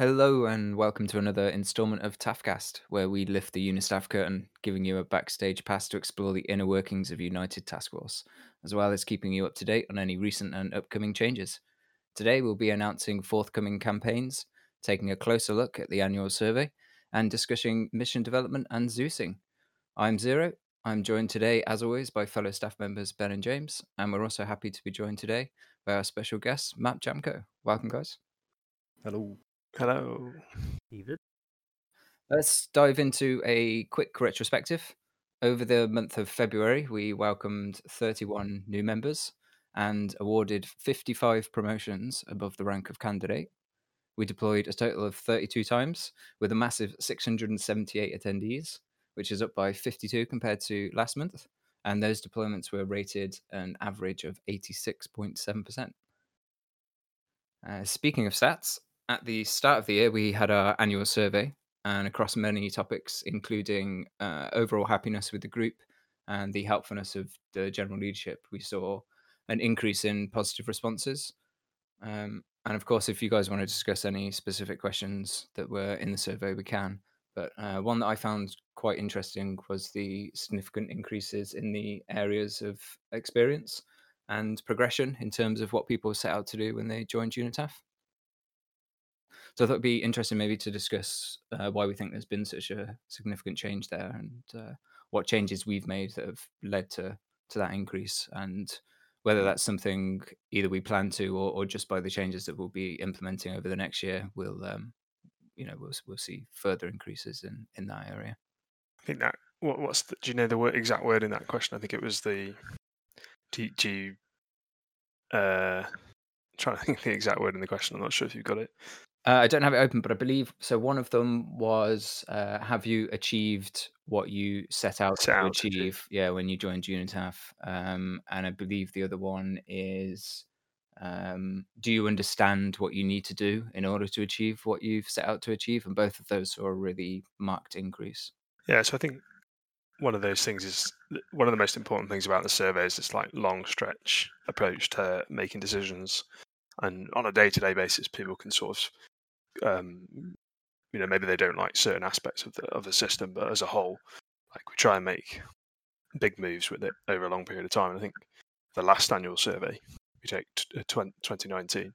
Hello and welcome to another installment of TAFcast, where we lift the Unitaf curtain, giving you a backstage pass to explore the inner workings of United Task Force, as well as keeping you up to date on any recent and upcoming changes. Today we'll be announcing forthcoming campaigns, taking a closer look at the annual survey, and discussing mission development and Zeusing. I'm Zero. I'm joined today, as always, by fellow staff members Ben and James, and we're also happy to be joined today by our special guest, Matt Jamko. Welcome, guys. Hello. Hello. David. Let's dive into a quick retrospective. Over the month of February, we welcomed 31 new members and awarded 55 promotions above the rank of candidate. We deployed a total of 32 times with a massive 678 attendees, which is up by 52 compared to last month. And those deployments were rated an average of 86.7%. Uh, speaking of stats, at the start of the year, we had our annual survey, and across many topics, including uh, overall happiness with the group and the helpfulness of the general leadership, we saw an increase in positive responses. Um, and of course, if you guys want to discuss any specific questions that were in the survey, we can. But uh, one that I found quite interesting was the significant increases in the areas of experience and progression in terms of what people set out to do when they joined UNITAF. So thought it'd be interesting maybe to discuss uh, why we think there's been such a significant change there and uh, what changes we've made that have led to to that increase and whether that's something either we plan to or, or just by the changes that we'll be implementing over the next year we'll um, you know we'll, we'll see further increases in in that area I think that what, what's the, do you know the word, exact word in that question? I think it was the do, do you uh trying to think of the exact word in the question. I'm not sure if you've got it. Uh, I don't have it open, but I believe so. One of them was, uh, "Have you achieved what you set out Set to out to achieve. achieve?" Yeah, when you joined Unitaf, um, and I believe the other one is, um, "Do you understand what you need to do in order to achieve what you've set out to achieve?" And both of those saw a really marked increase. Yeah, so I think one of those things is one of the most important things about the survey is this like long stretch approach to making decisions, and on a day to day basis, people can sort of, um, you know, maybe they don't like certain aspects of the of the system, but as a whole, like we try and make big moves with it over a long period of time. And I think the last annual survey we take t- uh, 20, 2019,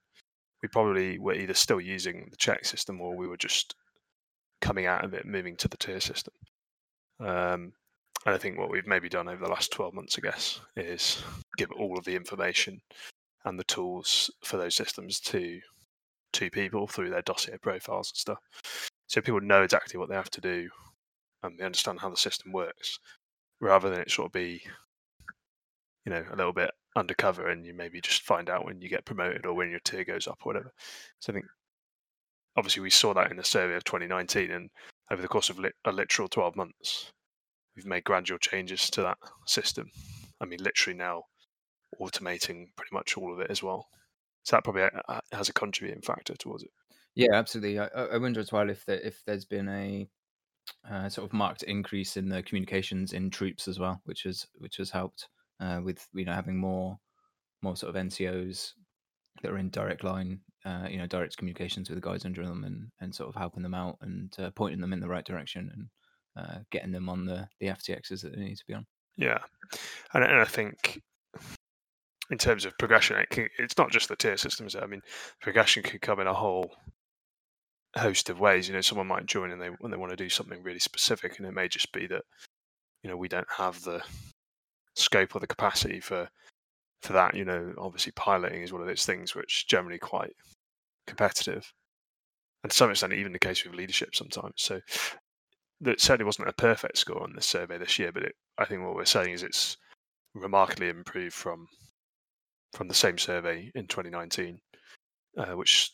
we probably were either still using the check system or we were just coming out of it, moving to the tier system. Um, and I think what we've maybe done over the last 12 months, I guess, is give all of the information and the tools for those systems to to people through their dossier profiles and stuff. So people know exactly what they have to do and they understand how the system works, rather than it sort of be, you know, a little bit undercover and you maybe just find out when you get promoted or when your tier goes up or whatever. So I think obviously we saw that in the survey of 2019 and over the course of lit- a literal 12 months we've made gradual changes to that system i mean literally now automating pretty much all of it as well so that probably uh, uh, has a contributing factor towards it Yeah, absolutely. I, I wonder as well if there, if there's been a uh, sort of marked increase in the communications in troops as well, which has which has helped uh, with you know having more more sort of NCOs that are in direct line, uh, you know, direct communications with the guys under them, and and sort of helping them out and uh, pointing them in the right direction and uh, getting them on the the FTXs that they need to be on. yeah and, and i think in terms of progression it can, it's not just the tier systems i mean progression can come in a whole host of ways. You know someone might join and they when they want to do something really specific and it may just be that you know we don't have the scope or the capacity for for that. You know obviously piloting is one of those things which generally quite competitive. And to some extent even the case with leadership sometimes. So that certainly wasn't a perfect score on this survey this year but it, i think what we're saying is it's remarkably improved from from the same survey in 2019 uh, which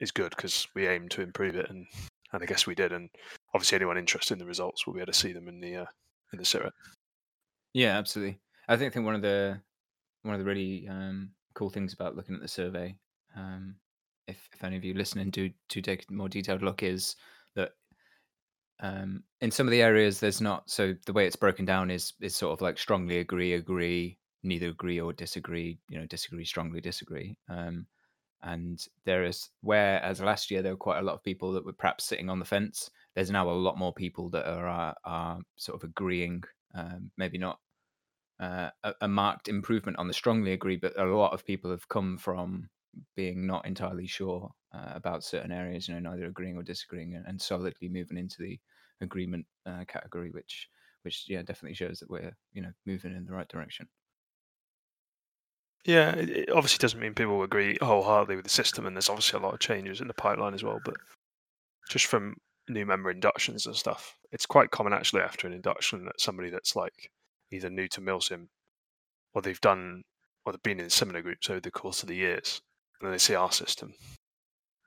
is good because we aim to improve it and and i guess we did and obviously anyone interested in the results will be able to see them in the uh, in the survey Yeah, absolutely. I think, I think one of the one of the really um, cool things about looking at the survey, um, if if any of you listening do to take a more detailed look, is that um, in some of the areas there's not. So the way it's broken down is is sort of like strongly agree, agree, neither agree or disagree. You know, disagree, strongly disagree. Um, and there is whereas last year there were quite a lot of people that were perhaps sitting on the fence. There's now a lot more people that are are, are sort of agreeing, um, maybe not uh, a, a, marked improvement on the strongly agree, but a lot of people have come from being not entirely sure uh, about certain areas, you know, neither agreeing or disagreeing, and, and solidly moving into the agreement uh, category, which which yeah definitely shows that we're you know moving in the right direction. Yeah, it obviously doesn't mean people agree wholeheartedly with the system, and there's obviously a lot of changes in the pipeline as well. But just from new member inductions and stuff, it's quite common actually after an induction that somebody that's like either new to Milsim or they've done or they've been in similar groups over the course of the years, and then they see our system.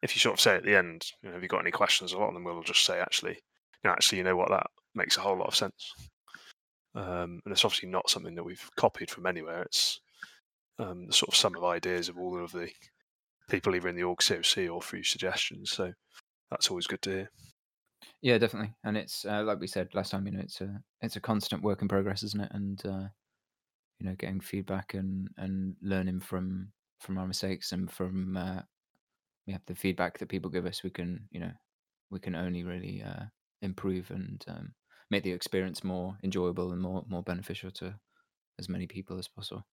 If you sort of say at the end, you know, have you got any questions? A lot of them will just say, actually, you know, actually, you know what, that makes a whole lot of sense. Um, and it's obviously not something that we've copied from anywhere. It's um, sort of sum of ideas of all of the people either in the org COC or through suggestions. So that's always good to hear. Yeah, definitely. And it's uh, like we said last time. You know, it's a it's a constant work in progress, isn't it? And uh, you know, getting feedback and and learning from from our mistakes and from uh, yeah the feedback that people give us, we can you know we can only really uh, improve and um, make the experience more enjoyable and more more beneficial to as many people as possible.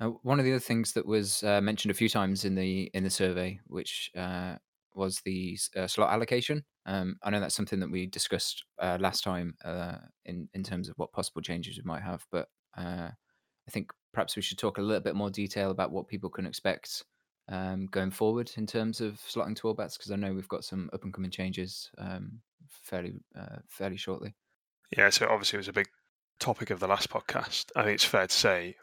Uh, one of the other things that was uh, mentioned a few times in the in the survey, which uh, was the uh, slot allocation. Um, I know that's something that we discussed uh, last time uh, in in terms of what possible changes we might have, but I think perhaps we should talk a little bit more detail about what people can expect um, going forward in terms of slotting to Orbats, because I know we've got some up and coming changes um, fairly fairly shortly. Yeah, so obviously it was a big topic of the last podcast. I think it's fair to say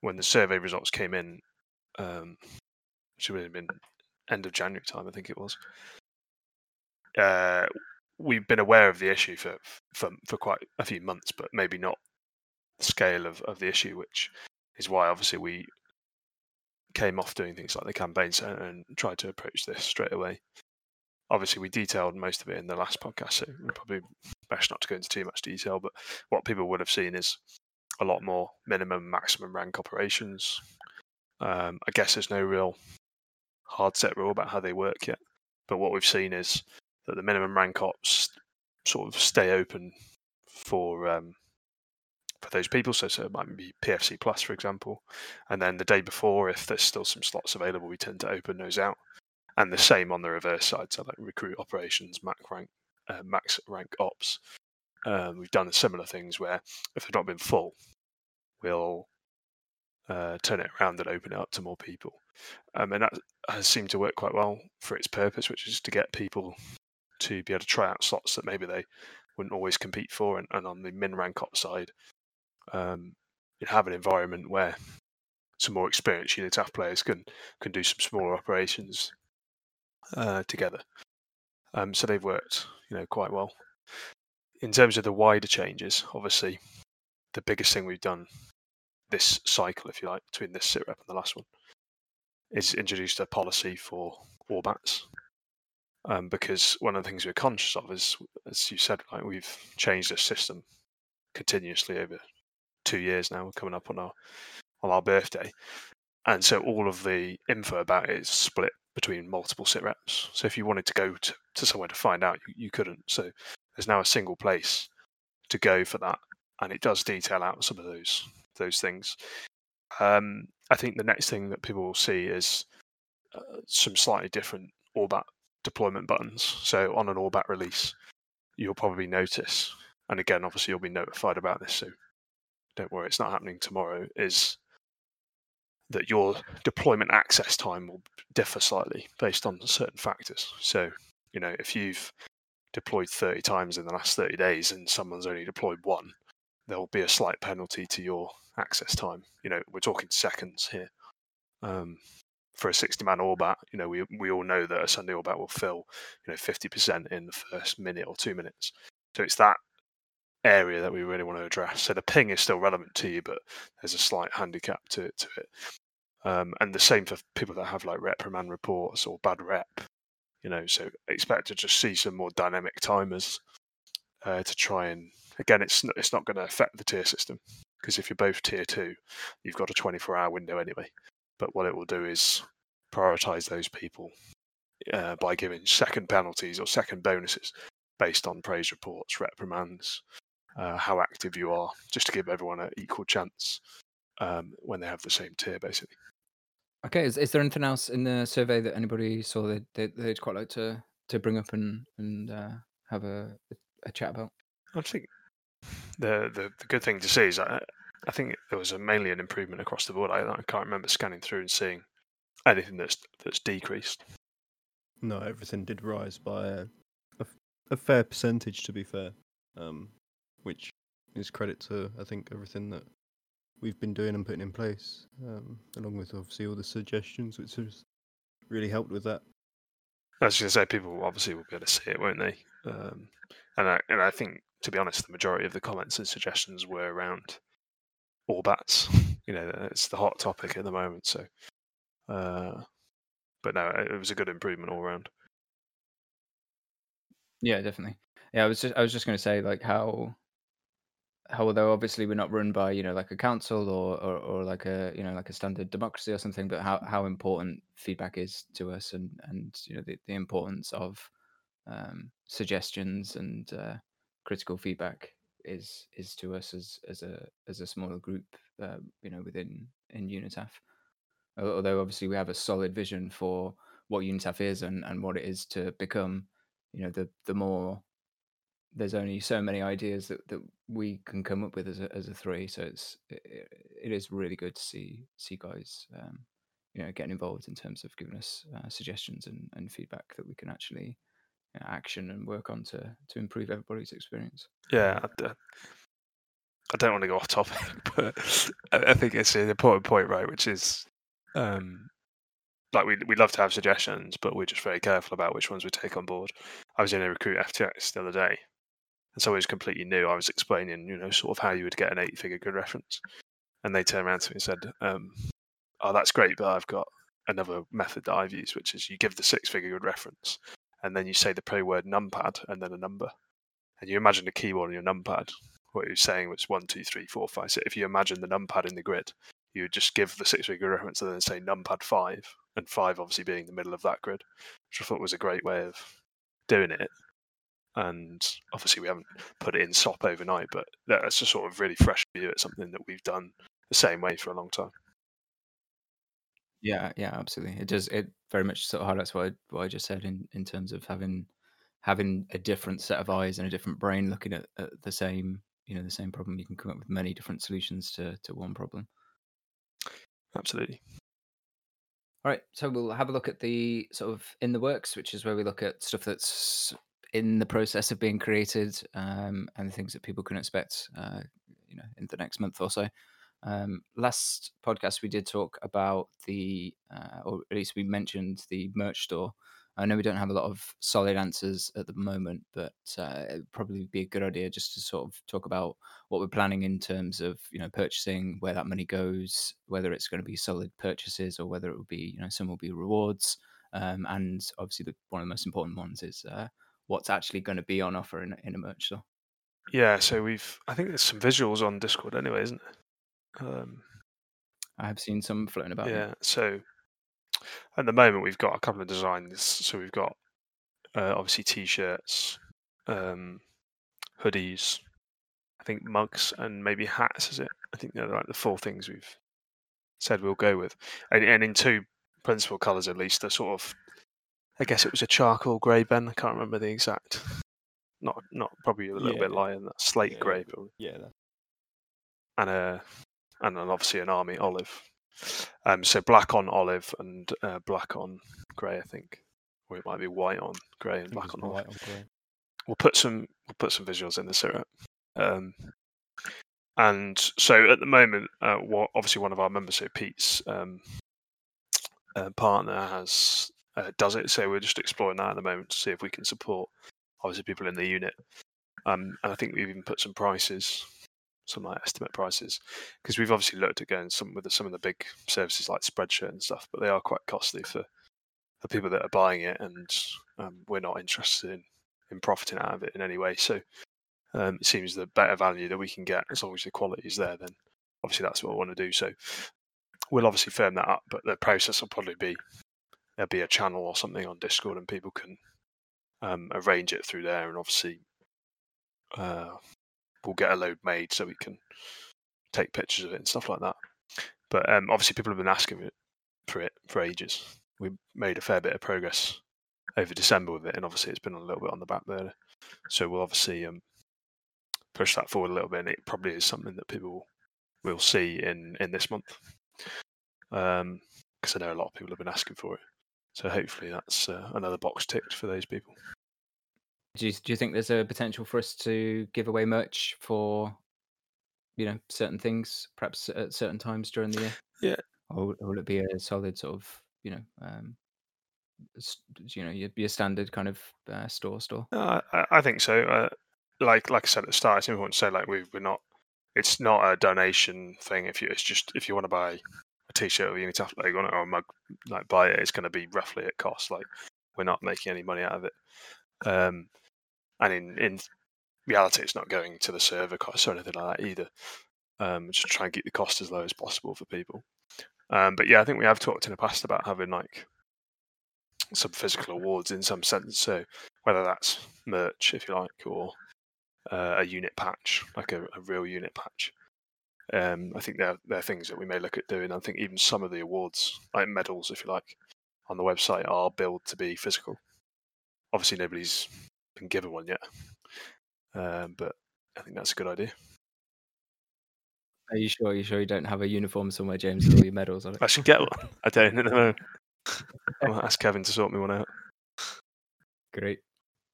when the survey results came in, um, which would have been end of January time, I think it was. Uh, we've been aware of the issue for, for for quite a few months, but maybe not the scale of, of the issue, which is why obviously we came off doing things like the campaign center and tried to approach this straight away. Obviously, we detailed most of it in the last podcast, so probably best not to go into too much detail. But what people would have seen is a lot more minimum, maximum rank operations. Um, I guess there's no real hard set rule about how they work yet. But what we've seen is that the minimum rank ops sort of stay open for um, for those people. So, so it might be PFC Plus, for example. And then the day before, if there's still some slots available, we tend to open those out. And the same on the reverse side, so like recruit operations, max rank, uh, max rank ops. Um, we've done similar things where if they've not been full, we'll uh, turn it around and open it up to more people. Um, and that has seemed to work quite well for its purpose, which is to get people to be able to try out slots that maybe they wouldn't always compete for. And, and on the min rank op side, um, have an environment where some more experienced unit UNITAF players can can do some smaller operations uh, together. Um, so they've worked, you know, quite well. In terms of the wider changes, obviously, the biggest thing we've done this cycle, if you like, between this sit rep and the last one, is introduced a policy for Orbats. Um, because one of the things we're conscious of is, as you said, like we've changed the system continuously over two years now. We're coming up on our on our birthday, and so all of the info about it is split between multiple sit reps. So if you wanted to go to, to somewhere to find out, you, you couldn't. So there's now a single place to go for that, and it does detail out some of those those things. Um, I think the next thing that people will see is uh, some slightly different Orbat deployment buttons. So on an Orbat release, you'll probably notice, and again, obviously, you'll be notified about this. So don't worry, it's not happening tomorrow. Is that your deployment access time will differ slightly based on certain factors. So, you know, if you've deployed 30 times in the last 30 days and someone's only deployed one, there will be a slight penalty to your access time. You know, we're talking seconds here. Um, for a 60 man Orbat, you know, we, we all know that a Sunday Orbat will fill, you know, 50% in the first minute or two minutes. So it's that area that we really want to address. So the ping is still relevant to you, but there's a slight handicap to, to it. Um, and the same for people that have like reprimand reports or bad rep, you know, so expect to just see some more dynamic timers uh, to try and, again, it's, it's not going to affect the tier system because if you're both tier two, you've got a 24 hour window anyway. but what it will do is prioritize those people uh, by giving second penalties or second bonuses based on praise reports, reprimands, uh, how active you are, just to give everyone an equal chance um, when they have the same tier, basically. Okay, is, is there anything else in the survey that anybody saw that they'd, they'd quite like to, to bring up and and uh, have a, a chat about? I think the, the the good thing to see is I, I think there was a, mainly an improvement across the board. I, I can't remember scanning through and seeing anything that's that's decreased. No, everything did rise by a, a, a fair percentage, to be fair, um, which is credit to I think everything that we've been doing and putting in place, um, along with obviously all the suggestions, which has really helped with that. I was going to say, people obviously will be able to see it, won't they? Um, and I and I think, to be honest, the majority of the comments and suggestions were around Orbats. You know, it's the hot topic at the moment. So, uh, but no, it was a good improvement all around. Yeah, definitely. Yeah, I was just I was just going to say like how how although obviously we're not run by you know like a council or, or or like a you know like a standard democracy or something, but how how important feedback is to us and and you know the, the importance of um, suggestions and uh, critical feedback is is to us as as a as a smaller group, uh, you know, within in Unitaf. Although obviously we have a solid vision for what Unitaf is and, and what it is to become, you know, the the more there's only so many ideas that, that we can come up with as a, as a three. So it's it, it is really good to see see guys, um, you know, getting involved in terms of giving us uh, suggestions and, and feedback that we can actually you know, action and work on to to improve everybody's experience. Yeah, I, I don't want to go off topic, but I think it's an important point, right? Which is, um, like we we love to have suggestions, but we're just very careful about which ones we take on board. I was in a recruit FTX the other day, and so it was completely new. I was explaining, you know, sort of how you would get an eight-figure grid reference, and they turned around to me and said, um, "Oh, that's great, but I've got another method that I've used, which is you give the six-figure grid reference, and then you say the pro word numpad and then a number. And you imagine the keyboard on your numpad. What you're saying was one, two, three, four, five. So if you imagine the numpad in the grid, you would just give the six figure reference and then say numpad five, and five obviously being the middle of that grid, which I thought was a great way of doing it. And obviously, we haven't put it in SOP overnight, but that's a sort of really fresh view at something that we've done the same way for a long time. Yeah, yeah, absolutely. It does. It very much sort of highlights what I, what I just said in, in terms of having having a different set of eyes and a different brain looking at, at the same you know the same problem. You can come up with many different solutions to to one problem. Absolutely. All right, so we'll have a look at the sort of in the works, which is where we look at stuff that's in the process of being created um, and the things that people can expect, uh, you know, in the next month or so. Um, last podcast we did talk about the, uh, or at least we mentioned the merch store. I know we don't have a lot of solid answers at the moment, but uh, it'd probably be a good idea just to sort of talk about what we're planning in terms of you know purchasing, where that money goes, whether it's going to be solid purchases or whether it will be you know some will be rewards, um, and obviously the, one of the most important ones is uh, what's actually going to be on offer in, in a merch store. Yeah, so we've I think there's some visuals on Discord anyway, isn't it? Um, I have seen some floating about. yeah. So at the moment, we've got a couple of designs. So we've got uh, obviously t-shirts, um, hoodies, I think mugs, and maybe hats. Is it? I think they're like the four things we've said we'll go with, and, and in two principal colours at least. They're sort of, I guess it was a charcoal grey, Ben. I can't remember the exact. Not, not probably a little Yeah. bit lighter than that. Slate Yeah. grey, probably. Yeah, that, and a and then obviously an army olive. Um, so black on olive and uh, black on grey, I think, or it might be white on grey and black on olive. white on. We'll put some we'll put some visuals in the sitrep. Um, and so at the moment, uh, what obviously one of our members, so Pete's um, uh, partner, has uh, does it. So we're just exploring that at the moment to see if we can support obviously people in the unit. Um, and I think we've even put some prices, some like estimate prices, because we've obviously looked at going some with the, some of the big services like Spreadshirt and stuff, but they are quite costly for for people that are buying it, and um, we're not interested in in profiting out of it in any way. So um, it seems the better value that we can get as long as the quality is there, then obviously that's what we want to do. So we'll obviously firm that up, but the process will probably be there'll be a channel or something on Discord, and people can um, arrange it through there, and obviously uh, we'll get a load made so we can take pictures of it and stuff like that. But um, obviously, people have been asking for it for ages. We made a fair bit of progress over December with it, and obviously it's been a little bit on the back burner. So we'll obviously um, push that forward a little bit, and it probably is something that people will see in in this month. Because um, I know a lot of people have been asking for it. So hopefully that's uh, another box ticked for those people. Do you, do you think there's a potential for us to give away merch for, you know, certain things, perhaps at certain times during the year? Yeah. Or, or will it be a solid sort of, you know, um, you know, your, your standard kind of uh, store store? Uh, I, I think so. Uh, like like I said at the start, it's important to say like we we're not. It's not a donation thing. If you, it's just if you want to buy T-shirt with Unitaf logo on it or a mug, like buy it, it's going to be roughly at cost. Like we're not making any money out of it. Um, and in in reality, it's not going to the server costs or anything like that either. Um, just try and keep the cost as low as possible for people. Um, but yeah, I think we have talked in the past about having like some physical awards in some sense. So whether that's merch, if you like, or uh, a unit patch, like a, a real unit patch. Um, I think they're, they're things that we may look at doing. I think even some of the awards, like medals, if you like, on the website are billed to be physical. Obviously, nobody's been given one yet, um, but I think that's a good idea. Are you sure? Are you sure you don't have a uniform somewhere, James, with all your medals on it? I should get one. I don't know. I might ask Kevin to sort me one out. Great.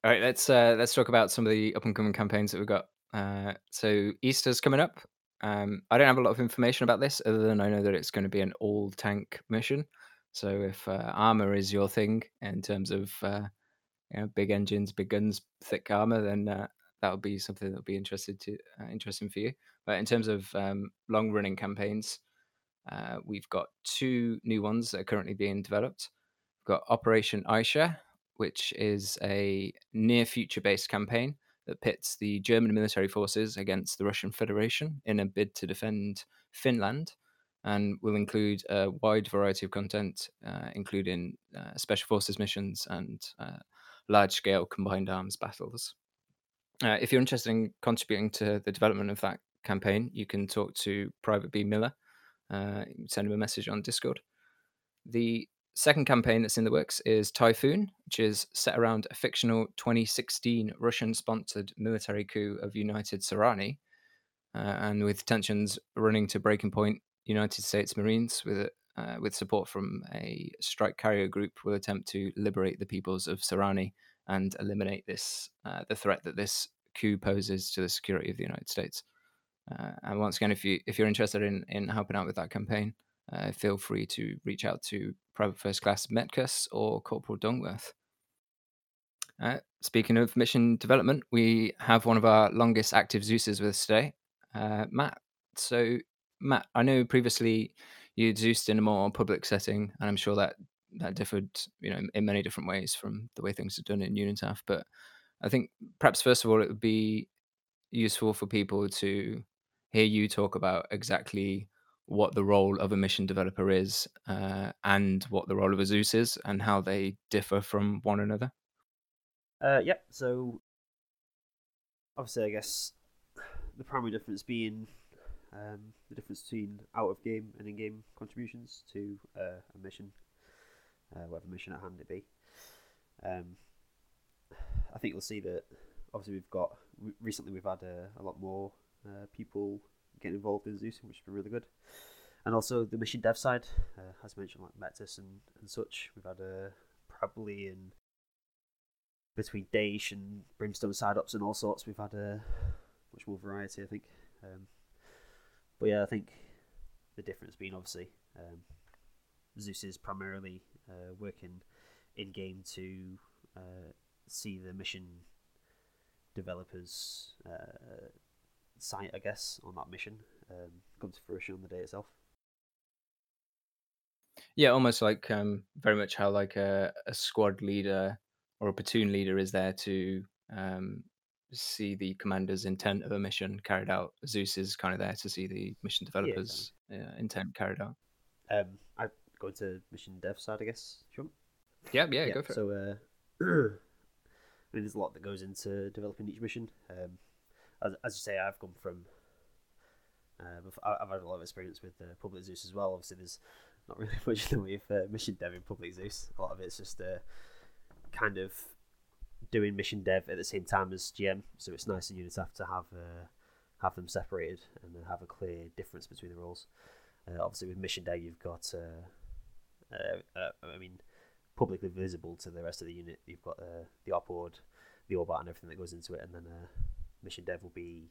All right, let's uh, let's talk about some of the up and coming campaigns that we've got. Uh, so Easter's coming up. Um, I don't have a lot of information about this, other than I know that it's going to be an all tank mission. So if uh, armor is your thing in terms of uh, you know, big engines, big guns, thick armor, then uh, that would be something that would be interested to uh, interesting for you. But in terms of um, long running campaigns, uh, we've got two new ones that are currently being developed. We've got Operation Aisha, which is a near future based campaign that pits the German military forces against the Russian Federation in a bid to defend Finland and will include a wide variety of content, uh, including uh, special forces missions and uh, large scale combined arms battles. Uh, if you're interested in contributing to the development of that campaign, you can talk to Private B Miller, uh, send him a message on Discord. The second campaign that's in the works is Typhoon, which is set around a fictional 2016 Russian sponsored military coup of United Sahrani. Uh, and with tensions running to breaking point, United States Marines, with uh, with support from a strike carrier group, will attempt to liberate the peoples of Sahrani and eliminate this uh, the threat that this coup poses to the security of the United States. Uh, and once again, if you if you're interested in in helping out with that campaign, uh, feel free to reach out to Private First Class Metcus or Corporal Dongworth. Uh, speaking of mission development, we have one of our longest active Zeus's with us today, uh, Matt. So, Matt, I know previously you'd Zeused in a more public setting, and I'm sure that that differed, you know, in many different ways from the way things are done in Unitaf. But I think perhaps first of all, it would be useful for people to hear you talk about exactly what the role of a mission developer is uh, and what the role of a Zeus is and how they differ from one another. Uh, yep. So obviously, I guess the primary difference being um, the difference between out of game and in game contributions to uh, a mission, uh, whatever mission at hand it be. Um, I think you'll see that obviously we've got recently we've had a, a lot more uh, people getting involved in Zeus, which has been really good. And also the mission dev side, uh, as mentioned, like Metis and, and such. We've had a uh, probably in between Daesh and Brimstone side ups and all sorts. We've had a much more variety, I think. Um, but yeah, I think the difference being obviously um, Zeus is primarily uh, working in game to uh, see the mission developers uh, sight, I guess, on that mission um, come to fruition on the day itself. Yeah, almost like um, very much how like a, a squad leader or a platoon leader is there to um, see the commander's intent of a mission carried out. Zeus is kind of there to see the mission developers' yeah, uh, intent carried out. Um, I go into mission dev side, I guess. Sure. Yeah, yeah, go for it. so, uh, I mean, there's a lot that goes into developing each mission. Um, as, as you say, I've come from. Uh, I've had a lot of experience with uh, Public Zeus as well. Obviously, there's not really much way of uh, mission dev in Public Zeus. A lot of it's just uh, kind of doing mission dev at the same time as GM. So it's nice in Unitaf to have uh, have them separated and uh, have a clear difference between the roles. Uh, obviously, with mission dev, you've got. Uh, uh, uh, I mean, publicly visible to the rest of the unit. You've got the op board, the Orbat, and everything that goes into it, and then mission dev will be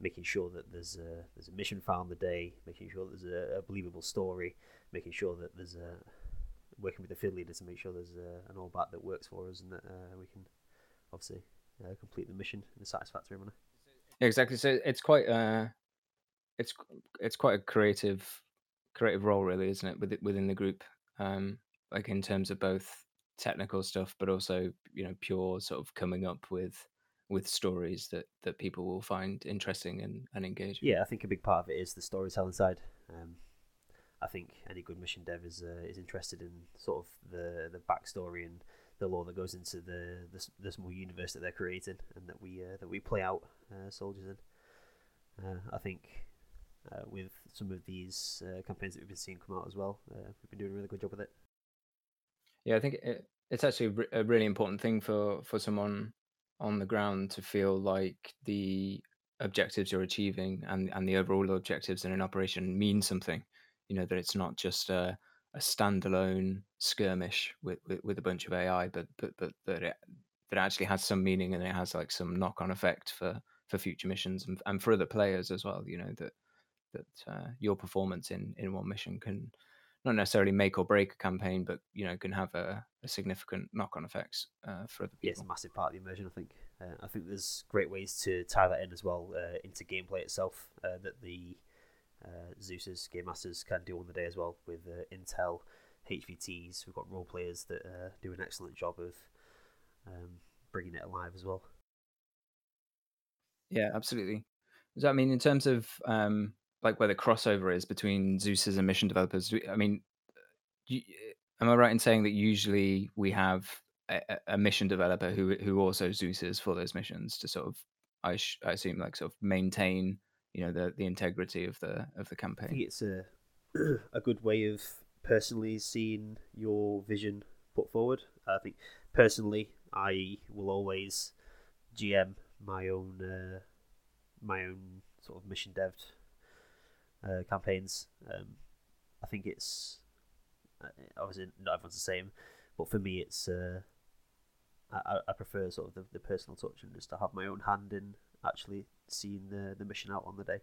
making sure that there's a there's a mission on the day, making sure there's a, a believable story, making sure that there's a working with the field leader to make sure there's a, an Orbat that works for us and that uh, we can obviously uh, complete the mission in a satisfactory manner. Exactly. So it's quite uh, it's it's quite a creative creative role, really, isn't it? Within within the group, um, like in terms of both technical stuff, but also you know pure sort of coming up with with stories that that people will find interesting and, and engaging. Yeah, I think a big part of it is the storytelling side. Um, I think any good mission dev is uh, is interested in sort of the the backstory and the lore that goes into the the, s- the small universe that they're creating and that we uh, that we play out uh, soldiers in. Uh, I think uh, with some of these uh, campaigns that we've been seeing come out as well, uh, we've been doing a really good job with it. Yeah, I think it, it's actually a really important thing for for someone on the ground to feel like the objectives you're achieving and and the overall objectives in an operation mean something. You know that it's not just a a standalone skirmish with, with, with a bunch of AI, but but but that it that actually has some meaning and it has like some knock on effect for for future missions and, and for other players as well. You know that that uh, your performance in in one mission can not necessarily make or break a campaign, but you know can have a, a significant knock-on effects uh, for other Yeah, it's a massive part of the immersion. I think. Uh, I think there's great ways to tie that in as well uh, into gameplay itself uh, that the uh, Zeus's game masters can do on the day as well with uh, Intel, HVTs. We've got role players that uh, do an excellent job of um, bringing it alive as well. Yeah, absolutely. Does that mean in terms of um, like where the crossover is between Zeus's and mission developers? I mean, you, am I right in saying that usually we have a, a- mission developer who who also Zeus's for those missions to sort of I, sh- I assume like sort of maintain you know the the integrity of the of the I think campaign. it's a a good way of personally seeing your vision put forward. I think personally, I will always GM my own uh, my own sort of mission dev uh, campaigns. Um, I think it's uh, obviously not everyone's the same, but for me, it's uh, I, I- prefer sort of the, the personal touch and just to have my own hand in actually seeing the the mission out on the day.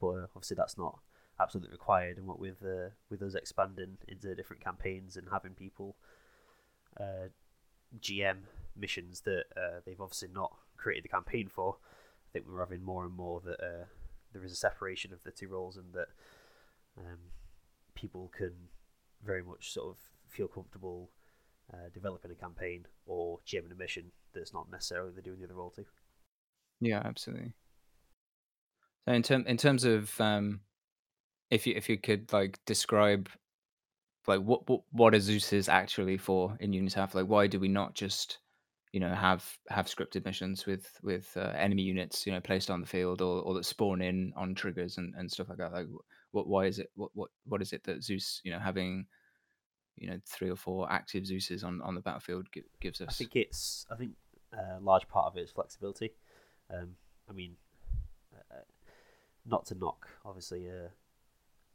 But uh, obviously, that's not absolutely required. And what with uh, with us expanding into different campaigns and having people uh, GM missions that uh, they've obviously not created the campaign for, I think we're having more and more that uh, there is a separation of the two roles and that um, people can very much sort of feel comfortable uh, developing a campaign or GMing a mission that's not necessarily they're doing the other role too. Yeah, absolutely. So in term in terms of um, if you if you could like describe like what what what is Zeus's actually for in Unitaf? Like why do we not just you know have have scripted missions with with uh, enemy units you know placed on the field or or that spawn in on triggers and, and stuff like that? Like what why is it what what what is it that Zeus you know having you know three or four active Zeuses on on the battlefield gi- gives us? I think it's. I think a large part of it is flexibility. Um, I mean, uh, not to knock, obviously. Uh,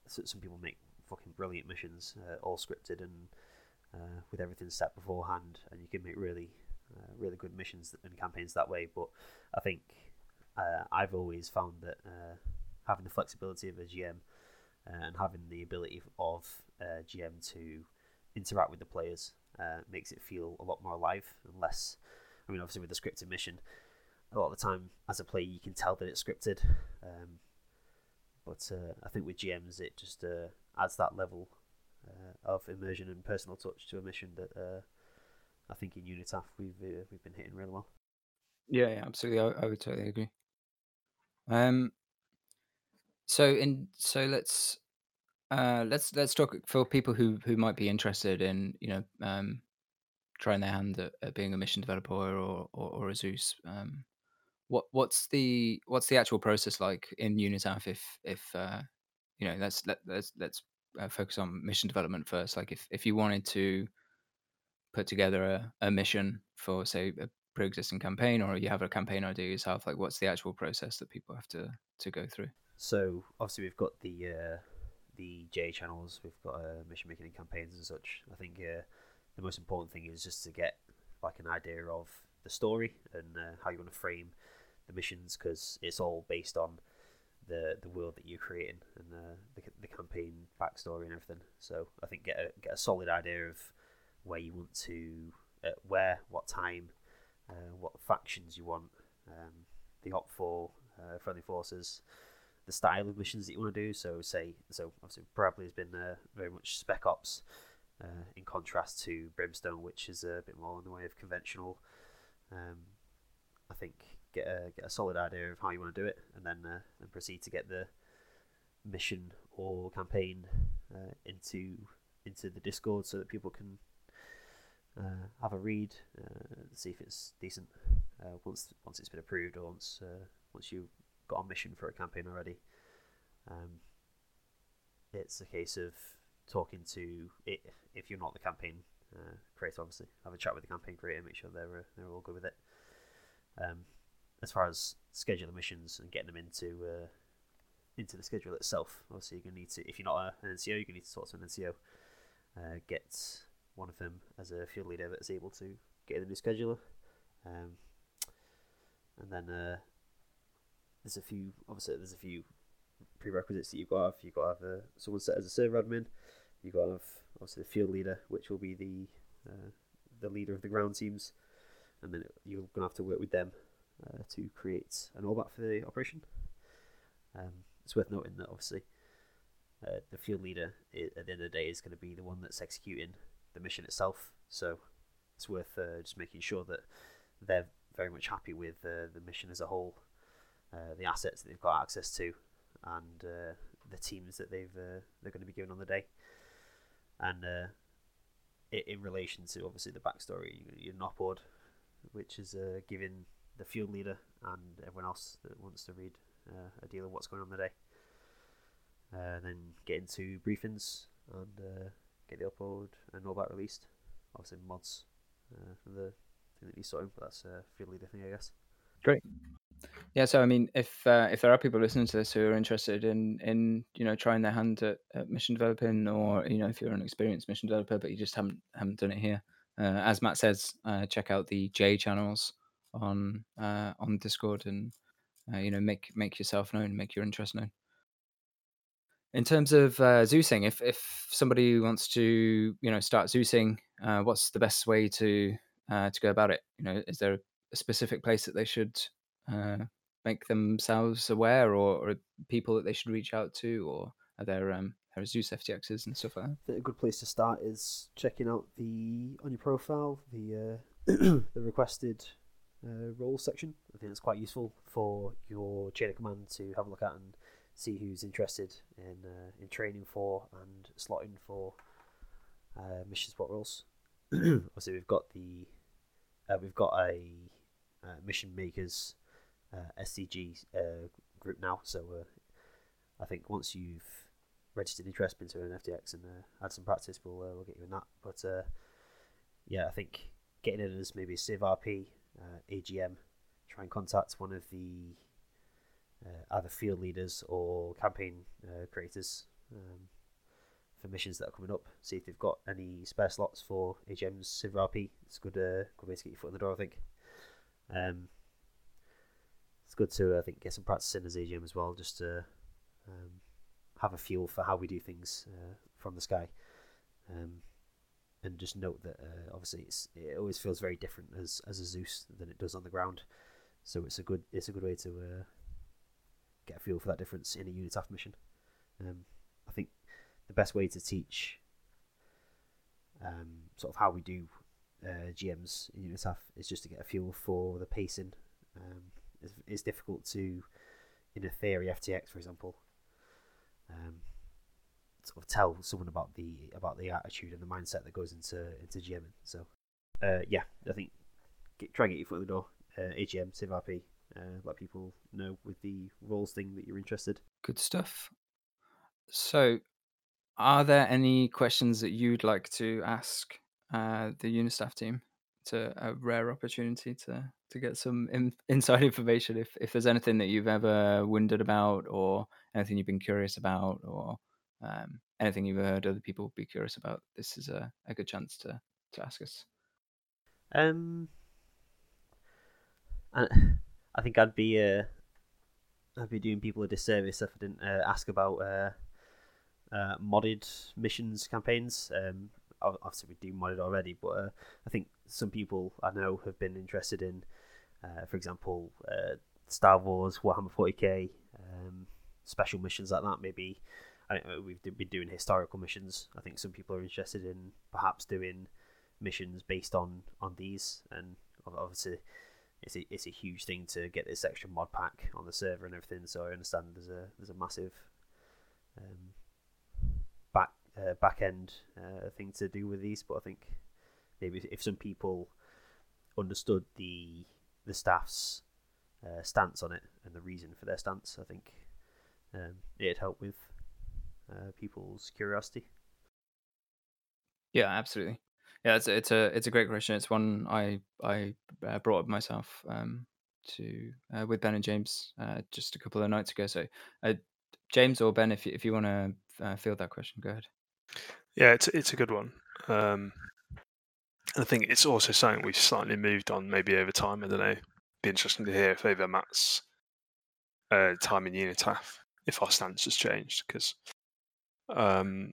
some people make fucking brilliant missions, uh, all scripted and uh, with everything set beforehand, and you can make really, uh, really good missions and campaigns that way. But I think uh, I've always found that uh, having the flexibility of a GM uh, and having the ability of uh, GM to interact with the players uh, makes it feel a lot more alive and less. I mean, obviously with the scripted mission, a lot of the time as a player you can tell that it's scripted, um, but I think with GMs it just adds that level of immersion and personal touch to a mission that I think in Unitaf we've uh, we've been hitting really well. Yeah, yeah, absolutely. I, I would totally agree. Um, so in so let's Uh, let's let's talk for people who who might be interested in you know um, trying their hand at, at being a mission developer or or, or a Zeus. Um, what what's the what's the actual process like in Unitaf if if uh, you know let's let, let's let's uh, focus on mission development first. Like if if you wanted to put together a, a mission for say a pre-existing campaign or you have a campaign idea yourself, like what's the actual process that people have to to go through? So obviously we've got the uh, the J channels, we've got uh, mission making and campaigns and such. I think uh, the most important thing is just to get like an idea of the story and uh, how you want to frame the missions because it's all based on the the world that you're creating and uh, the the campaign backstory and everything. So I think get a get a solid idea of where you want to, uh, where, what time, uh, what factions you want, um, the op for uh, friendly forces, the style of missions that you want to do. So say so obviously Bradley has been uh, very much Spec Ops. Uh, in contrast to Brimstone, which is a bit more in the way of conventional, um, I think get a get a solid idea of how you want to do it, and then uh, then proceed to get the mission or campaign uh, into into the Discord so that people can uh, have a read, uh, see if it's decent. Uh, once once it's been approved, or once uh, once you've got on mission for a campaign already, um, it's a case of talking to it if you're not the campaign uh, creator. Obviously, have a chat with the campaign creator, make sure they're uh, they're all good with it. Um, as far as scheduling missions and getting them into into the schedule itself, obviously you're gonna need to if you're not an NCO, you're gonna need to talk to an NCO. Get one of them as a field leader that's able to get in the new scheduler. Um, and then uh, there's a few obviously there's a few prerequisites that you've got to have. You've got to have uh, someone set as a server admin. You've got to have obviously the field leader, which will be the uh, the leader of the ground teams, and then you're gonna have to work with them uh, to create an ORBAT for the operation. Um, it's worth noting that obviously uh, the field leader at the end of the day is going to be the one that's executing the mission itself. So it's worth uh, just making sure that they're very much happy with uh, the mission as a whole, uh, the assets that they've got access to, and uh, the teams that they've uh, they're going to be given on the day. And uh, in relation to obviously the backstory, you're not board, which is giving the field leader and everyone else that wants to read a deal of what's going on the day. Then get into briefings and get the upload and all that released. Obviously mods uh, for the thing that he's sorting, but that's a leader thing, I guess. Great. Yeah, so I mean, if uh, if there are people listening to this who are interested in in you know trying their hand at, at mission developing, or you know if you're an experienced mission developer but you just haven't haven't done it here, uh, as Matt says, uh, check out the J channels on uh, on Discord and uh, you know make make yourself known, make your interest known. In terms of uh, Zeusing, if if somebody wants to you know start Zeusing, uh, what's the best way to uh, to go about it? You know, is there a specific place that they should uh, make themselves aware, or, or people that they should reach out to, or are there um, there are Zeus FTXs and stuff like that? A good place to start is checking out the on your profile the uh, the requested uh, role section. I think it's quite useful for your chain of command to have a look at and see who's interested in uh, in training for and slotting for uh, mission support roles. Obviously, we've got the uh, we've got a uh, mission makers uh, SCG uh, group now. So I think once you've registered interest into an FTX and had some practice, we'll we'll get you in that. But yeah, I think getting in as maybe a Civ RP, AGM, try and contact one of the uh, either field leaders or campaign uh, creators um, for missions that are coming up. See if they've got any spare slots for AGM's Civ RP. It's good, uh, good way to get your foot in the door, I think. Um, it's good to, I think, get some practice in as AGM as well, just to um, have a feel for how we do things uh, from the sky. Um, and just note that uh, obviously it always feels very different as, as a Zeus than it does on the ground. So it's a good it's a good way to uh, get a feel for that difference in a unit Unitaf mission. Um, I think the best way to teach um, sort of how we do uh, GMs in Unitaf is just to get a feel for the pacing. Um, it's, it's, difficult to, in a theory FTX, for example, um, sort of tell someone about the about the attitude and the mindset that goes into into GMing. So, uh, yeah, I think get, try and get your foot in the door. Uh, AGM, Civ RP, uh, let people know with the roles thing that you're interested. Good stuff. So, are there any questions that you'd like to ask uh, the Unitaf team? It's a, a rare opportunity to to get some in, inside information. If if there's anything that you've ever wondered about, or anything you've been curious about, or um, anything you've heard other people be curious about, this is a, a good chance to to ask us. Um, I think I'd be uh, I'd be doing people a disservice if I didn't uh, ask about uh, uh, modded missions campaigns. Um, obviously we do modded already, but uh, I think some people I know have been interested in, for example, Star Wars, Warhammer 40k, um, special missions like that. Maybe I, uh, we've been doing historical missions. I think some people are interested in perhaps doing missions based on on these, and obviously it's a, it's a huge thing to get this extra mod pack on the server and everything. So I understand there's a there's a massive um, back uh, back end uh, thing to do with these, but I think maybe if some people understood the the staff's uh, stance on it and the reason for their stance, I think um, it'd help with uh, people's curiosity. Yeah, absolutely. Yeah, it's it's a it's a great question. It's one I I uh, brought up myself um, to uh, with Ben and James uh, just a couple of nights ago. So, uh, James or Ben, if you, if you want to uh, field that question, go ahead. Yeah, it's it's a good one. Um, I think it's also something we've slightly moved on maybe over time. I don't know. Be interesting to hear if over Matt's uh, time in Unitaf, if our stance has changed because um,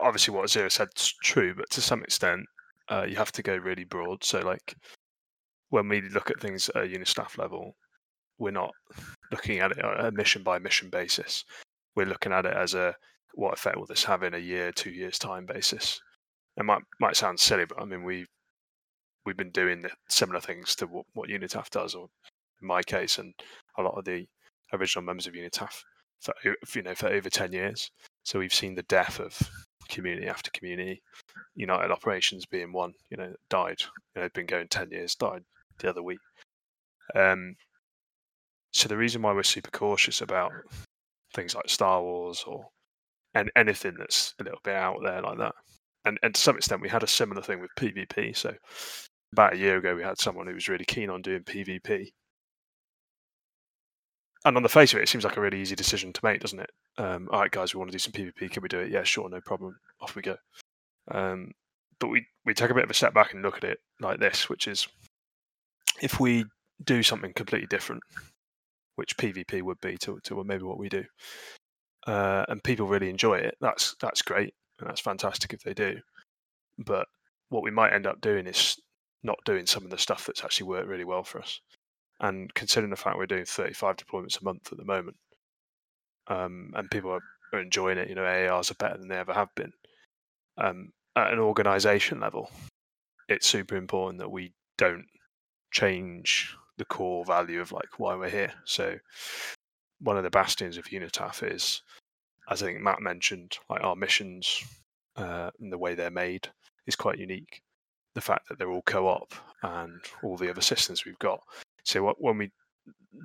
obviously what Zero said's true, but to some extent uh, you have to go really broad. So like when we look at things at a unit staff level, we're not looking at it on a mission by mission basis. We're looking at it as a what effect will this have in a year, two years time basis. It might might sound silly, but I mean we we've been doing similar things to what, what Unitaf does, or in my case, and a lot of the original members of Unitaf for you know for over ten years. So we've seen the death of community after community. United Operations being one, you know, died. You know, been going ten years, died the other week. Um, so the reason why we're super cautious about things like Star Wars or and anything that's a little bit out there like that, and and to some extent we had a similar thing with PvP. So about a year ago we had someone who was really keen on doing PvP. And on the face of it, it seems like a really easy decision to make, doesn't it? Um, all right, guys, we want to do some PvP. Can we do it? Yeah, sure, no problem. Off we go. Um, but we we take a bit of a step back and look at it like this, which is if we do something completely different, which PvP would be to to maybe what we do, uh, and people really enjoy it, that's that's great and that's fantastic if they do. But what we might end up doing is not doing some of the stuff that's actually worked really well for us. And considering the fact we're doing 35 deployments a month at the moment, um, and people are, are enjoying it, you know, AARs are better than they ever have been. Um, at an organization level, it's super important that we don't change the core value of like why we're here. So one of the bastions of Unitaf is, as I think Matt mentioned, like our missions uh, and the way they're made is quite unique. The fact that they're all co-op and all the other systems we've got. So when we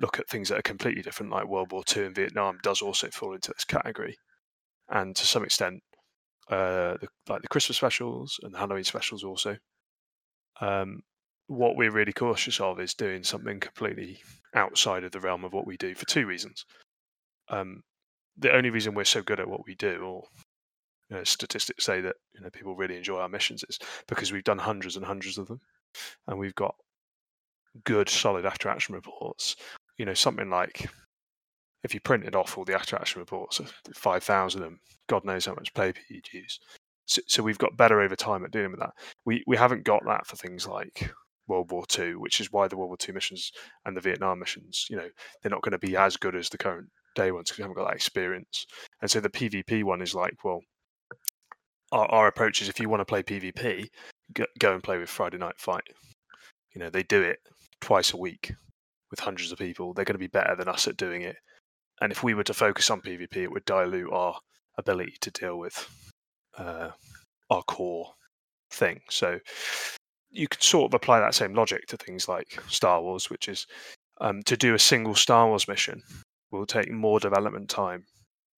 look at things that are completely different, like World War II and Vietnam, does also fall into this category. And to some extent, uh, the, like the Christmas specials and the Halloween specials also. Um, what we're really cautious of is doing something completely outside of the realm of what we do for two reasons. Um, the only reason we're so good at what we do, or you know, statistics say that you know people really enjoy our missions, is because we've done hundreds and hundreds of them, and we've got good, solid after action reports. You know, something like if you printed off all the after action reports, uh, five thousand of them, God knows how much paper you'd use. So, so we've got better over time at dealing with that. We we haven't got that for things like World War II, which is why the World War II missions and the Vietnam missions, you know, they're not going to be as good as the current day ones because we haven't got that experience. And so the PvP one is like, well, our, our approach is if you want to play PvP, go, go and play with Friday Night Fight. You know, they do it twice a week with hundreds of people. They're going to be better than us at doing it and if we were to focus on PvP, it would dilute our ability to deal with uh, our core thing. So you could sort of apply that same logic to things like Star Wars, which is um, to do a single Star Wars mission will take more development time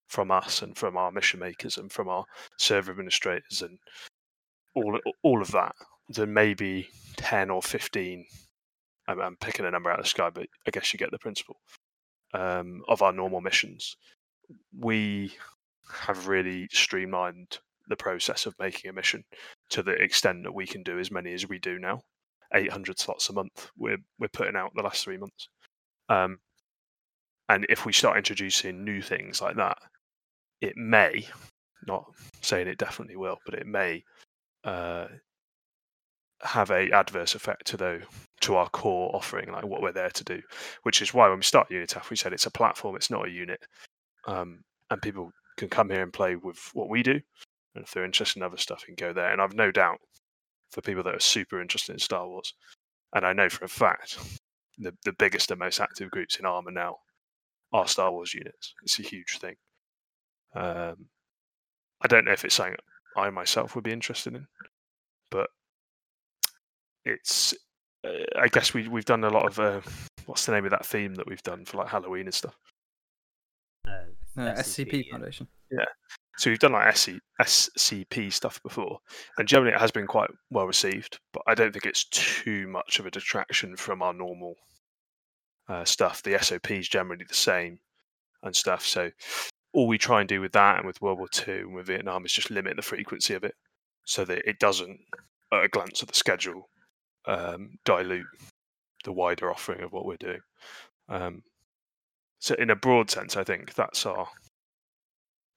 from us and from our mission makers and from our server administrators and all all of that than maybe ten or fifteen. I'm, I'm picking a number out of the sky, but I guess you get the principle um, of our normal missions. We have really streamlined the process of making a mission to the extent that we can do as many as we do now. 800 slots a month we're we're putting out the last three months. Um, and if we start introducing new things like that, it may, not saying it definitely will, but it may uh, have a adverse effect to the to our core offering, like what we're there to do. Which is why when we start Unitaf, we said it's a platform, it's not a unit, um, and people can come here and play with what we do. And if they're interested in other stuff, you can go there. And I've no doubt for people that are super interested in Star Wars, and I know for a fact the the biggest and most active groups in Arma now are Star Wars units. It's a huge thing. Um, I don't know if it's something I myself would be interested in, but it's. Uh, I guess we we've done a lot of uh, what's the name of that theme that we've done for like Halloween and stuff. Uh, Uh, SCP, Foundation. yeah. So we've done like SC, SCP stuff before, and generally it has been quite well received. But I don't think it's too much of a detraction from our normal uh, stuff. The SOP is generally the same and stuff. So all we try and do with that and with World War Two and with Vietnam is just limit the frequency of it, so that it doesn't, at a glance at the schedule, um, dilute the wider offering of what we're doing. Um, so in a broad sense, I think that's our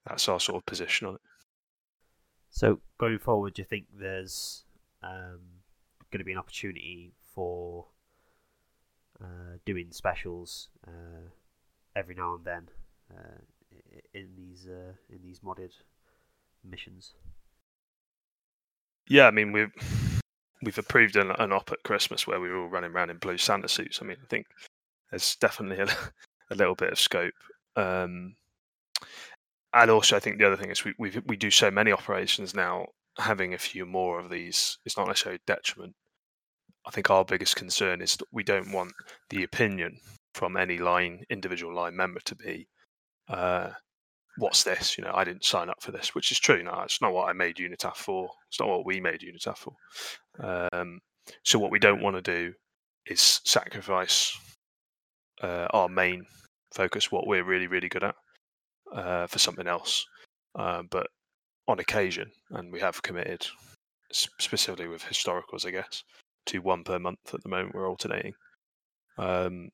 that's our sort of position on it. So going forward, do you think there's um, going to be an opportunity for uh, doing specials uh, every now and then uh, in these uh, in these modded missions? Yeah, I mean we've we've approved an, an op at Christmas where we were all running around in blue Santa suits. I mean, I think there's definitely a, a little bit of scope. Um, and also, I think the other thing is we we do so many operations now. Having a few more of these is not necessarily detriment. I think our biggest concern is that we don't want the opinion from any line individual line member to be, uh, "What's this?" You know, I didn't sign up for this, which is true. No, it's not what I made Unitaf for. It's not what we made Unitaf for. Um, so what we don't want to do is sacrifice uh, our main focus, what we're really really good at, uh, for something else. Uh, but on occasion, and we have committed specifically with historicals, I guess, to one per month at the moment. We're alternating. Um,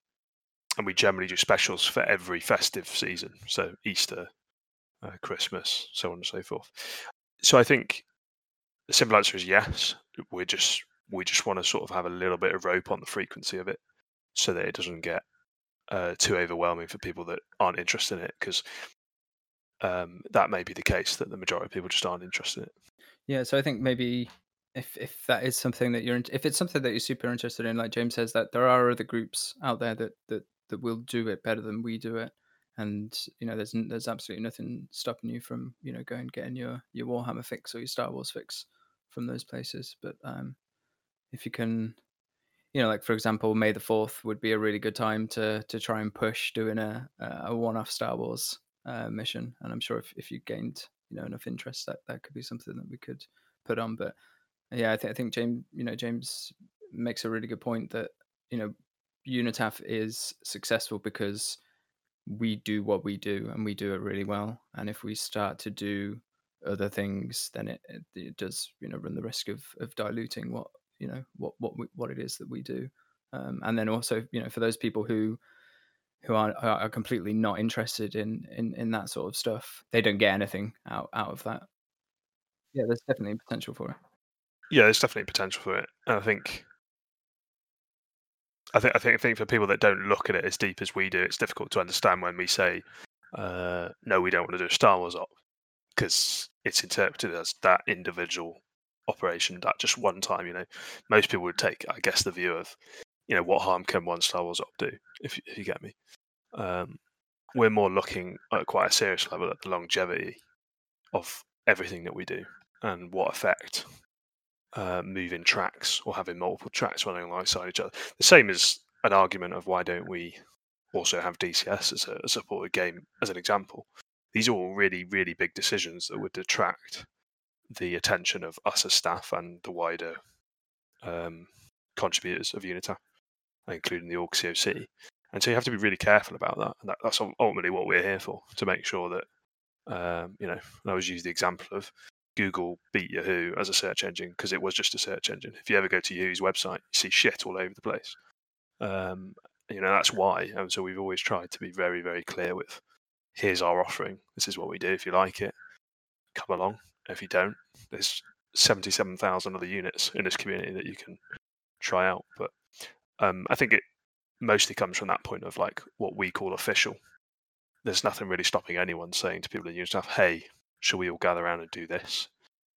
and we generally do specials for every festive season, so Easter, uh, Christmas, so on and so forth. So I think the simple answer is yes. We just we just want to sort of have a little bit of rope on the frequency of it, so that it doesn't get uh, too overwhelming for people that aren't interested in it, because um, that may be the case that the majority of people just aren't interested in it. Yeah, so I think maybe if if that is something that you're if it's something that you're super interested in, like James says, that there are other groups out there that that that will do it better than we do it, and you know there's there's absolutely nothing stopping you from you know going getting your your Warhammer fix or your Star Wars fix from those places. But um, if you can, you know, like for example, May the Fourth would be a really good time to to try and push doing a a one-off Star Wars uh, mission, and I'm sure if if you gained you know enough interest, that that could be something that we could put on. But yeah, I think I think James, you know, James makes a really good point that you know, Unitaf is successful because we do what we do and we do it really well. And if we start to do other things, then it, it, it does you know run the risk of of diluting what you know what what we, what it is that we do. Um, and then also you know for those people who who are, are completely not interested in, in in that sort of stuff, they don't get anything out out of that. Yeah, there's definitely potential for it. Yeah, there's definitely potential for it. And I think I think I think I think for people that don't look at it as deep as we do, it's difficult to understand when we say, uh, "No, we don't want to do a Star Wars op," because it's interpreted as that individual operation, that just one time. You know, most people would take, I guess, the view of, you know, what harm can one Star Wars op do? If you- if you get me. Um, we're more looking at quite a serious level at the longevity of everything that we do and what effect uh, moving tracks or having multiple tracks running alongside each other. The same as an argument of why don't we also have DCS as a, a supported game as an example. These are all really, really big decisions that would detract the attention of us as staff and the wider um, contributors of Unitaf, including the org COC. And so you have to be really careful about that. And that, that's ultimately what we're here for to make sure that, um, you know, I always use the example of Google beat Yahoo as a search engine because it was just a search engine. If you ever go to Yahoo's website, you see shit all over the place. Um, you know, that's why. And so we've always tried to be very, very clear with here's our offering. This is what we do. If you like it, come along. If you don't, there's 77,000 other units in this community that you can try out. But um, I think it mostly comes from that point of like what we call official. There's nothing really stopping anyone saying to people in Unitaf, hey, should we all gather around and do this?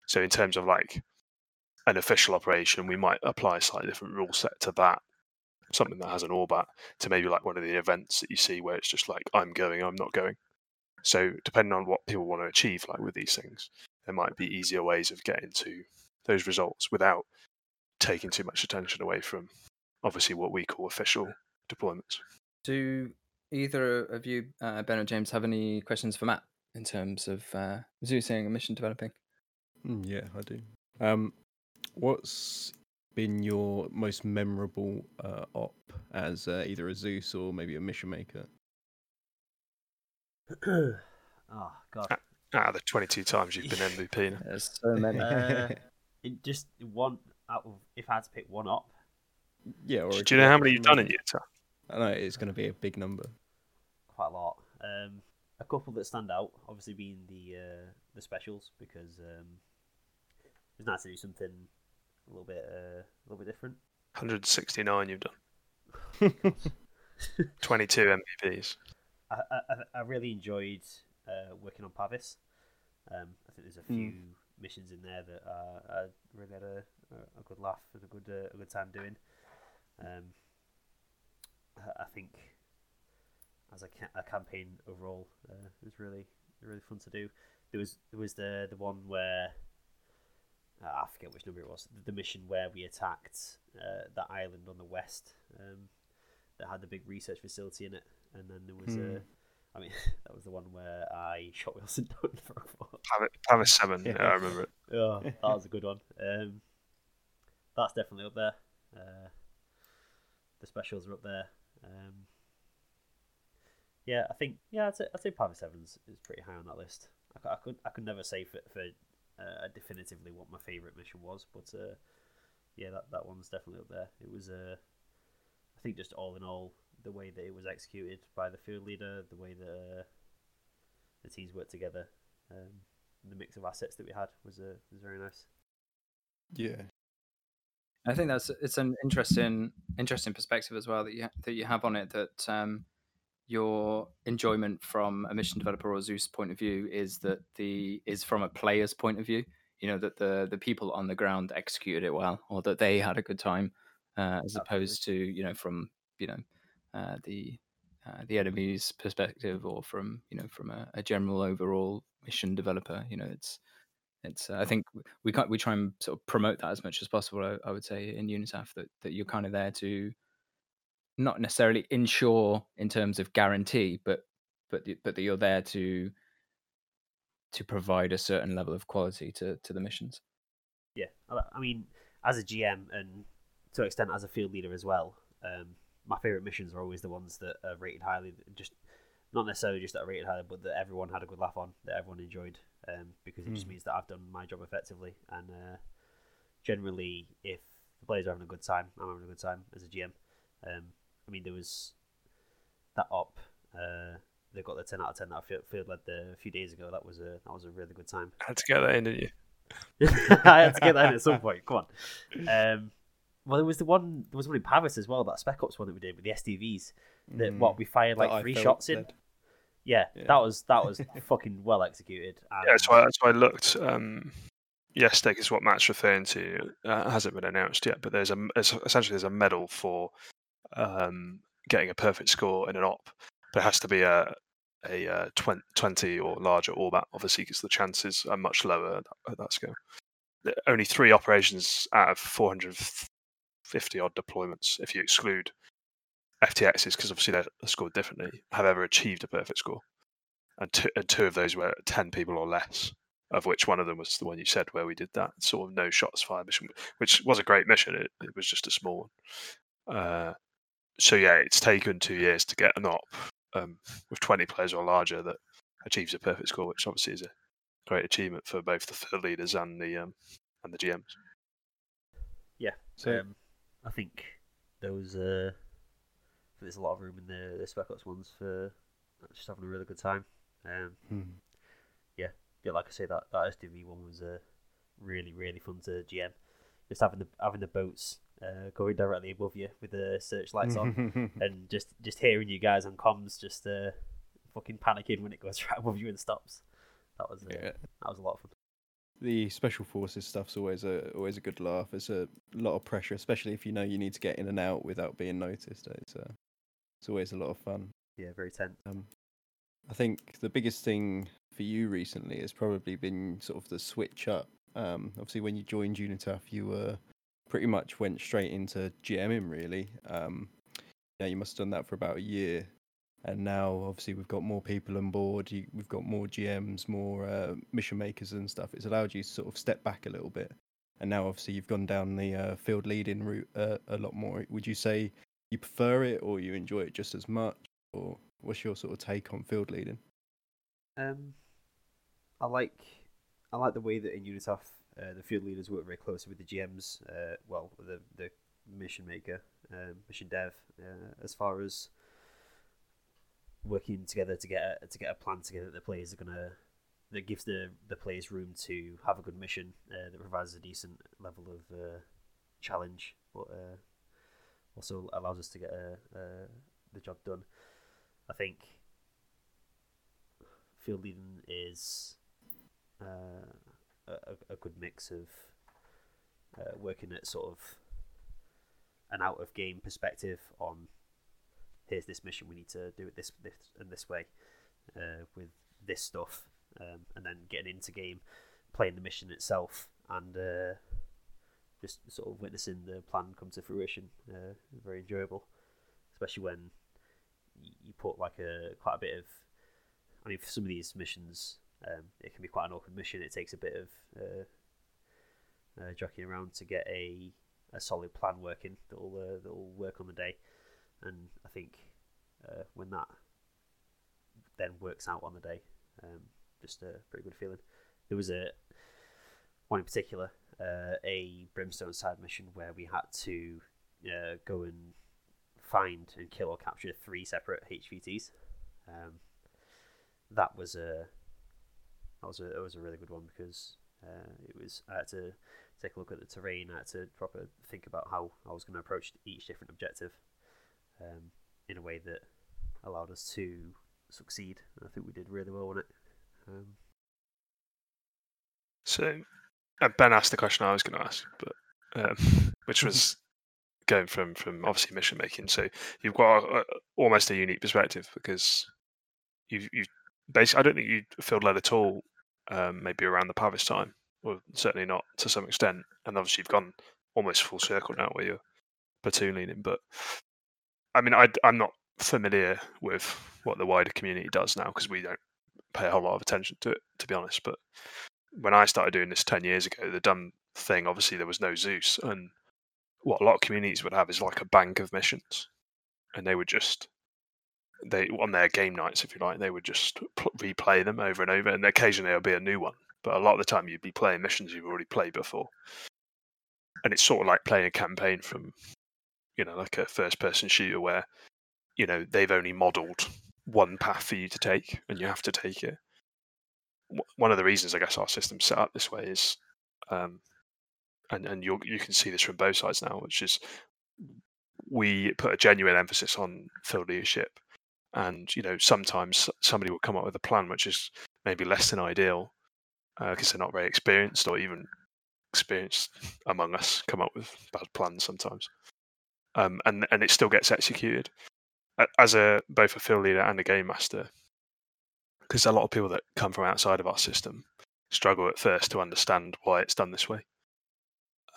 So in terms of like an official operation, we might apply a slightly different rule set to that. Something that has an ORBAT to maybe like one of the events that you see where it's just like I'm going, I'm not going. So depending on what people want to achieve, like with these things, there might be easier ways of getting to those results without taking too much attention away from obviously what we call official deployments. Do either of you, uh, Ben or James, have any questions for Matt in terms of uh, Zeusing and mission developing? Mm, yeah, I do. Um, what's been your most memorable uh, op as uh, either a Zeus or maybe a mission maker? Oh God! Out of the twenty-two times you've been MVP, now. There's so many. Uh, it just one out of if I had to pick one up, Yeah. Or do you know how many you've done in maker. Utah? I know it's going to be a big number. quite a lot. Um, a couple that stand out, obviously being the uh, the specials because um, it's nice to do something a little bit uh, a little bit different. 169 you've done. 22 MVPs. I, I, I really enjoyed uh, working on Pavis. Um, I think there's a few missions in there that uh, I really had a, a good laugh and a good uh, a good time doing. Um, I, I think as a, ca- a campaign overall, uh, it was really really fun to do. There was there was the the one where uh, I forget which number it was. The, the mission where we attacked uh, that island on the west um, that had the big research facility in it, and then there was Hmm. a. I mean, that was the one where I shot Wilson down for a foot. Pavis 7, Yeah. yeah, I remember it. Oh, that was a good one. Um, that's definitely up there. Uh, the specials are up there. Um, yeah, I think yeah, I'd say I'd say Pavis Evans is pretty high on that list. I, I could I could never say for, for uh, definitively what my favourite mission was, but uh, yeah, that that one's definitely up there. It was uh, I think just all in all, the way that it was executed by the field leader, the way that uh, the teams worked together, um, the mix of assets that we had was uh, was very nice. Yeah. I think that's it's an interesting interesting perspective as well that you that you have on it that um, your enjoyment from a mission developer or Zeus point of view is that the is from a player's point of view. You know that the the people on the ground executed it well, or that they had a good time, uh, as opposed to you know from you know uh, the uh, the enemy's perspective or from you know from a, a general overall mission developer. You know it's it's uh, I think we we try and sort of promote that as much as possible. I, I would say in Unitaf that that you're kind of there to not necessarily ensure in terms of guarantee, but but but that you're there to to provide a certain level of quality to to the missions. Yeah, I I mean, as a GM and to an extent as a field leader as well, um, my favorite missions are always the ones that are rated highly. Just not necessarily just that are rated highly, but that everyone had a good laugh on, that everyone enjoyed, um, because it just Mm. means that I've done my job effectively. And uh, generally, if the players are having a good time, I'm having a good time as a GM. Um, I mean, there was that op. Uh, they got the ten out of ten that I field, field led the, a few days ago. That was a that was a really good time. Had to get that in, didn't you? I had to get that in at some point. Come on. Um, well, there was the one. There was one in Pavis as well. That Spec Ops one that we did with the SDVs. That Mm. what we fired like I three felt shots in. Yeah, Yeah. that was that was fucking well executed. And, Yeah, that's why, that's why I looked. Um, yes, is what Matt's referring to. Uh, hasn't been announced yet, but there's a es- essentially there's a medal for um, getting a perfect score in an op. But it has to be a a uh, 20, 20 or larger orbat, obviously, because the chances are much lower at that, at that scale. Only three operations out of 450 odd deployments, if you exclude FTXs, because obviously they're scored differently, have ever achieved a perfect score. And two, and two of those were 10 people or less, of which one of them was the one you said where we did that sort of no shots fired mission, which was a great mission. It, it was just a small one. Uh, so yeah, it's taken two years to get an op um, with 20 players or larger that achieves a perfect score, which obviously is a great achievement for both the field leaders and the um, and the GMs. Yeah, So- um, I think those uh, there's a lot of room in the, the Spec Ops ones for just having a really good time. Um, Hmm. yeah, like I say, that that SDV one was uh, really really fun to GM. Just having the having the boats uh, going directly above you with the searchlights on, and just just hearing you guys on comms just uh, fucking panicking when it goes right above you and stops. That was uh, yeah. that was a lot of fun. The special forces stuff's always a always a good laugh. It's a lot of pressure, especially if you know you need to get in and out without being noticed. It's uh, it's always a lot of fun. Yeah, very tense. Um, I think the biggest thing for you recently has probably been sort of the switch up. Um, obviously, when you joined Unitaf, you were pretty much went straight into GMing. Really, um, yeah, you must have done that for about a year. And now, obviously, we've got more people on board. You, we've got more GMs, more uh, mission makers and stuff. It's allowed you to sort of step back a little bit. And now, obviously, you've gone down the uh, field leading route uh, a lot more. Would you say you prefer it, or you enjoy it just as much, or what's your sort of take on field leading? Um, I like I like the way that in Unitaf uh, the field leaders work very closely with the GMs. Uh, well, the the mission maker, um, mission dev, uh, as far as working together to get a, to get a plan together that the players are gonna that gives the the players room to have a good mission uh, that provides a decent level of uh, challenge, but uh, also allows us to get uh, uh, the job done. I think field leading is uh, a, a good mix of working at sort of an out of game perspective on here's this mission we need to do it this this and this way uh, with this stuff um, and then getting into game playing the mission itself and uh, just sort of witnessing the plan come to fruition uh, very enjoyable especially when you put like a quite a bit of I mean, for some of these missions, um, it can be quite an awkward mission. It takes a bit of uh, uh, jockeying around to get a, a solid plan working that'll uh, that'll work on the day. And I think uh, when that then works out on the day, um, just a pretty good feeling. There was a one in particular, uh, a brimstone side mission where we had to uh, go and find and kill or capture three separate HVTs. Um, that was a that was a it was a really good one because uh, it was I had to take a look at the terrain. I had to proper think about how I was going to approach each different objective um, in a way that allowed us to succeed. I think we did really well on it. Um, So uh, Ben asked the question I was going to ask, but um, which was going from from obviously mission making. So you've got a, a, almost a unique perspective because you you basically I don't think you field led at all. Um, maybe around the Pavis time, or certainly not to some extent. And obviously you've gone almost full circle now where you're platoon leading. But I mean, I, I'm not familiar with what the wider community does now because we don't pay a whole lot of attention to it, to be honest. But when I started doing this 10 years ago, the dumb thing, obviously, there was no Zeus. And what a lot of communities would have is like a bank of missions. And they would just, they on their game nights, if you like, they would just pl- replay them over and over. And occasionally there'll be a new one. But a lot of the time you'd be playing missions you've already played before. And it's sort of like playing a campaign from, you know, like a first person shooter where, you know, they've only modeled one path for you to take and you have to take it. One of the reasons I guess our system's set up this way is, um, and and you you can see this from both sides now, which is we put a genuine emphasis on field leadership, and you know sometimes somebody will come up with a plan which is maybe less than ideal because uh, they're not very experienced or even experienced among us come up with bad plans sometimes, um, and and it still gets executed. As a both a field leader and a game master, because a lot of people that come from outside of our system struggle at first to understand why it's done this way.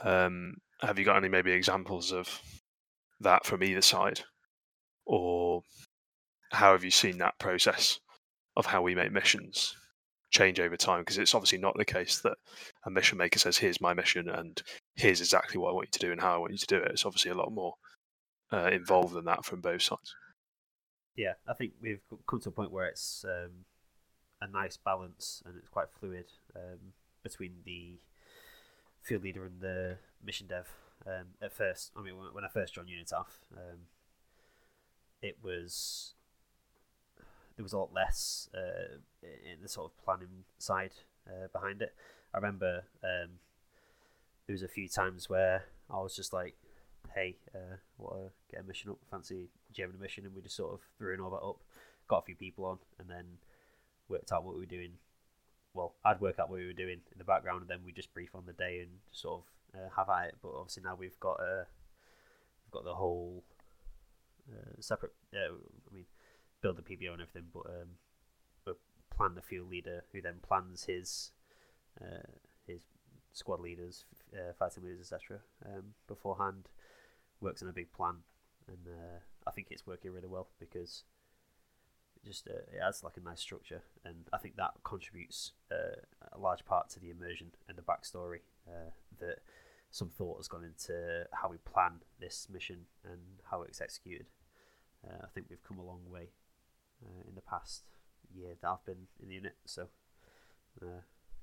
Um, have you got any maybe examples of that from either side, or how have you seen that process of how we make missions change over time? Because it's obviously not the case that a mission maker says, "Here's my mission, and here's exactly what I want you to do and how I want you to do it." It's obviously a lot more uh, involved in that from both sides. Yeah, I think we've come to a point where it's um, a nice balance and it's quite fluid um, between the field leader and the mission dev. Um, at first, I mean, when I first joined Unitaf, um, it was there was a lot less uh, in the sort of planning side uh, behind it. I remember um, there was a few times where I was just like, "Hey, uh, want to get a mission up? Fancy jamming a mission?" And we just sort of threw an all that up, got a few people on, and then worked out what we were doing. Well, I'd work out what we were doing in the background, and then we just brief on the day and sort of uh, have at it. But obviously now we've got uh, we've got the whole uh, separate. Uh, I mean, build the PBO and everything, but um, but plan the field leader who then plans his uh, his squad leaders, uh, fighting leaders, etc. Um, beforehand, works on a big plan, and uh, I think it's working really well because just uh, it adds like a nice structure, and I think that contributes uh, a large part to the immersion and the backstory uh, that some thought has gone into how we plan this mission and how it's executed. Uh, I think we've come a long way uh, in the past year that I've been in the unit, so uh,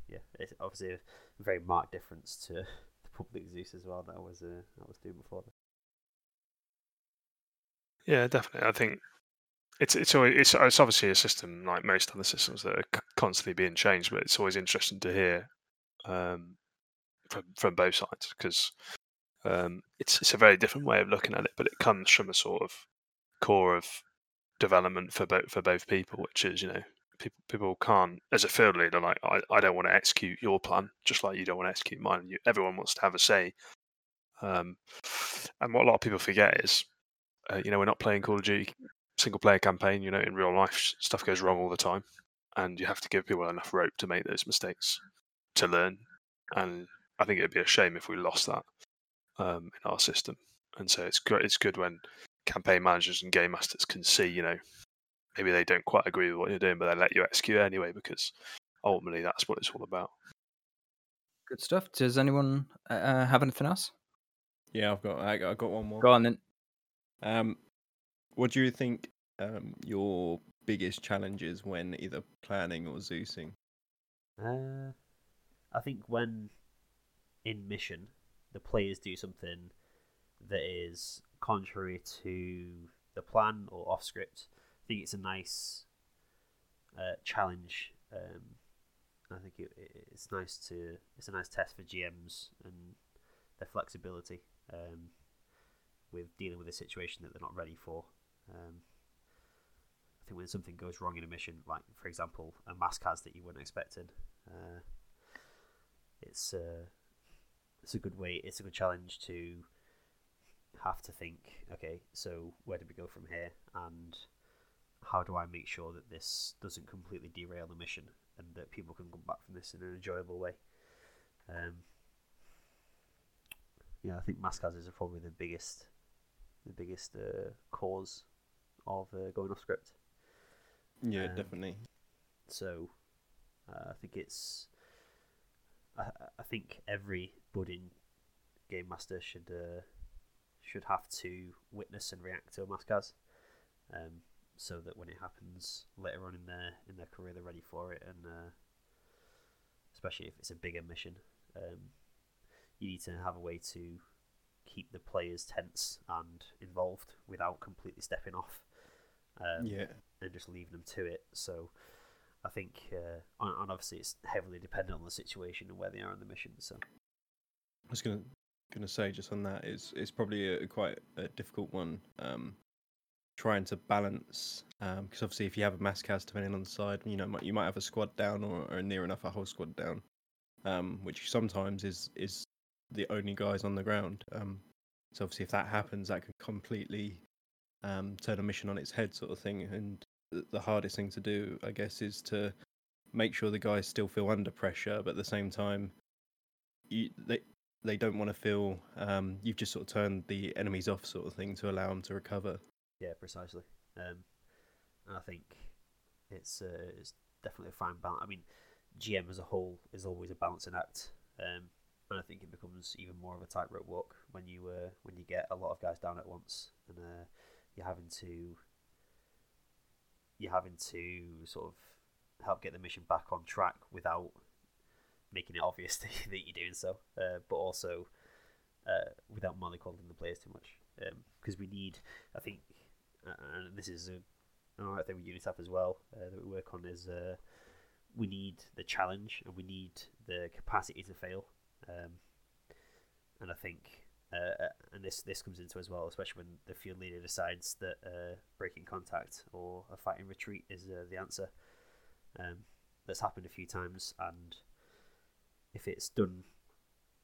yeah, it's obviously a very marked difference to the public Zeus as well that I was I was doing before. Yeah, definitely. I think it's it's always it's, it's obviously a system like most other systems that are constantly being changed, but it's always interesting to hear um, from from both sides because um, it's it's a very different way of looking at it, but it comes from a sort of core of development for both for both people, which is you know people people can't as a field leader like I, I don't want to execute your plan just like you don't want to execute mine. You, everyone wants to have a say, um, and what a lot of people forget is uh, you know we're not playing Call of Duty single player campaign, you know, in real life, stuff goes wrong all the time, and you have to give people enough rope to make those mistakes to learn. And I think it'd be a shame if we lost that um, in our system. And so it's good. It's good when campaign managers and game masters can see, you know, maybe they don't quite agree with what you're doing, but they let you execute anyway because ultimately that's what it's all about. Good stuff. Does anyone uh, uh have anything else? Yeah, I've got I got, got one more. Go on then. Um, what do you think um, your biggest challenges when either planning or Zeusing? Uh, I think when in mission, the players do something that is contrary to the plan or off script. I think it's a nice uh, challenge. Um, I think it, it's nice to it's a nice test for GMs and their flexibility um, with dealing with a situation that they're not ready for. Um, I think when something goes wrong in a mission, like for example a mask has that you weren't expecting, uh, it's uh, it's a good way. It's a good challenge to have to think. Okay, so where do we go from here, and how do I make sure that this doesn't completely derail the mission, and that people can come back from this in an enjoyable way. Um, yeah, I think mask hazards are probably the biggest, the biggest uh, cause of uh, going off script. Yeah, um, definitely. So, uh, I think it's. I, I think every budding game master should uh, should have to witness and react to a mass cas, um, so that when it happens later on in their in their career, they're ready for it, and uh, especially if it's a bigger mission, um, you need to have a way to keep the players tense and involved without completely stepping off um, yeah, and just leaving them to it. So I think, uh, and obviously it's heavily dependent on the situation and where they are in the mission. So I was gonna gonna say just on that is it's probably a, quite a difficult one. Um, trying to balance because um, obviously if you have a mass cas depending on the side, you know you might have a squad down or, or near enough a whole squad down, um, which sometimes is is the only guys on the ground. Um, so obviously if that happens, that could completely um, turn a mission on its head, sort of thing. And th- the hardest thing to do, I guess, is to make sure the guys still feel under pressure, but at the same time, you, they they don't want to feel um, you've just sort of turned the enemies off, sort of thing, to allow them to recover. Yeah, precisely. Um, and I think it's uh, it's definitely a fine balance. I mean, GM as a whole is always a balancing act, um, and I think it becomes even more of a tightrope walk when you uh, when you get a lot of guys down at once, and uh, you're having to you're having to sort of help get the mission back on track without making it obvious that you're doing so, uh, but also uh, without mollycoddling the players too much. Because um, we need, I think, and this is a, an alright thing with Unitaf as well uh, that we work on is uh, we need the challenge and we need the capacity to fail. Um, and I think, uh, and this this comes into as well, especially when the field leader decides that breaking contact or a fighting retreat is the answer. Um, that's happened a few times, and if it's done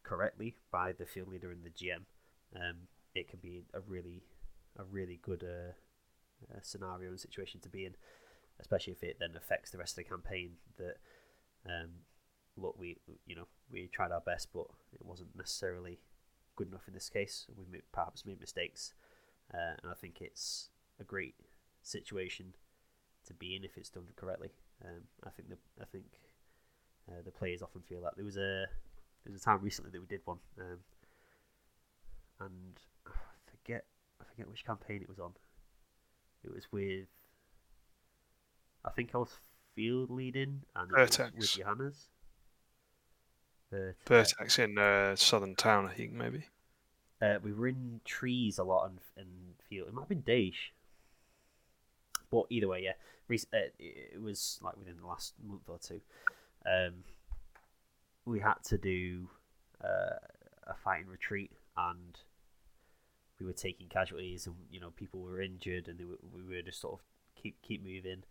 correctly by the field leader and the GM, um, it can be a really, a really good uh, uh, scenario and situation to be in, especially if it then affects the rest of the campaign. That um, look, we you know we tried our best, but it wasn't necessarily good enough in this case. We may, perhaps made mistakes, uh, and I think it's a great situation to be in if it's done correctly. Um, I think the I think uh, the players often feel that there was a there was a time recently that we did one, um, and I forget I forget which campaign it was on. It was with I think I was field leading and Vertex. with Johannes. Vertex, Vertex in uh, Southern Town, I think maybe. Uh, we were in trees a lot and, and field. It might have been Daesh. But either way, yeah, uh, it was like within the last month or two um, we had to do uh, a fighting retreat and we were taking casualties and you know people were injured and were, we were just sort of keep keep moving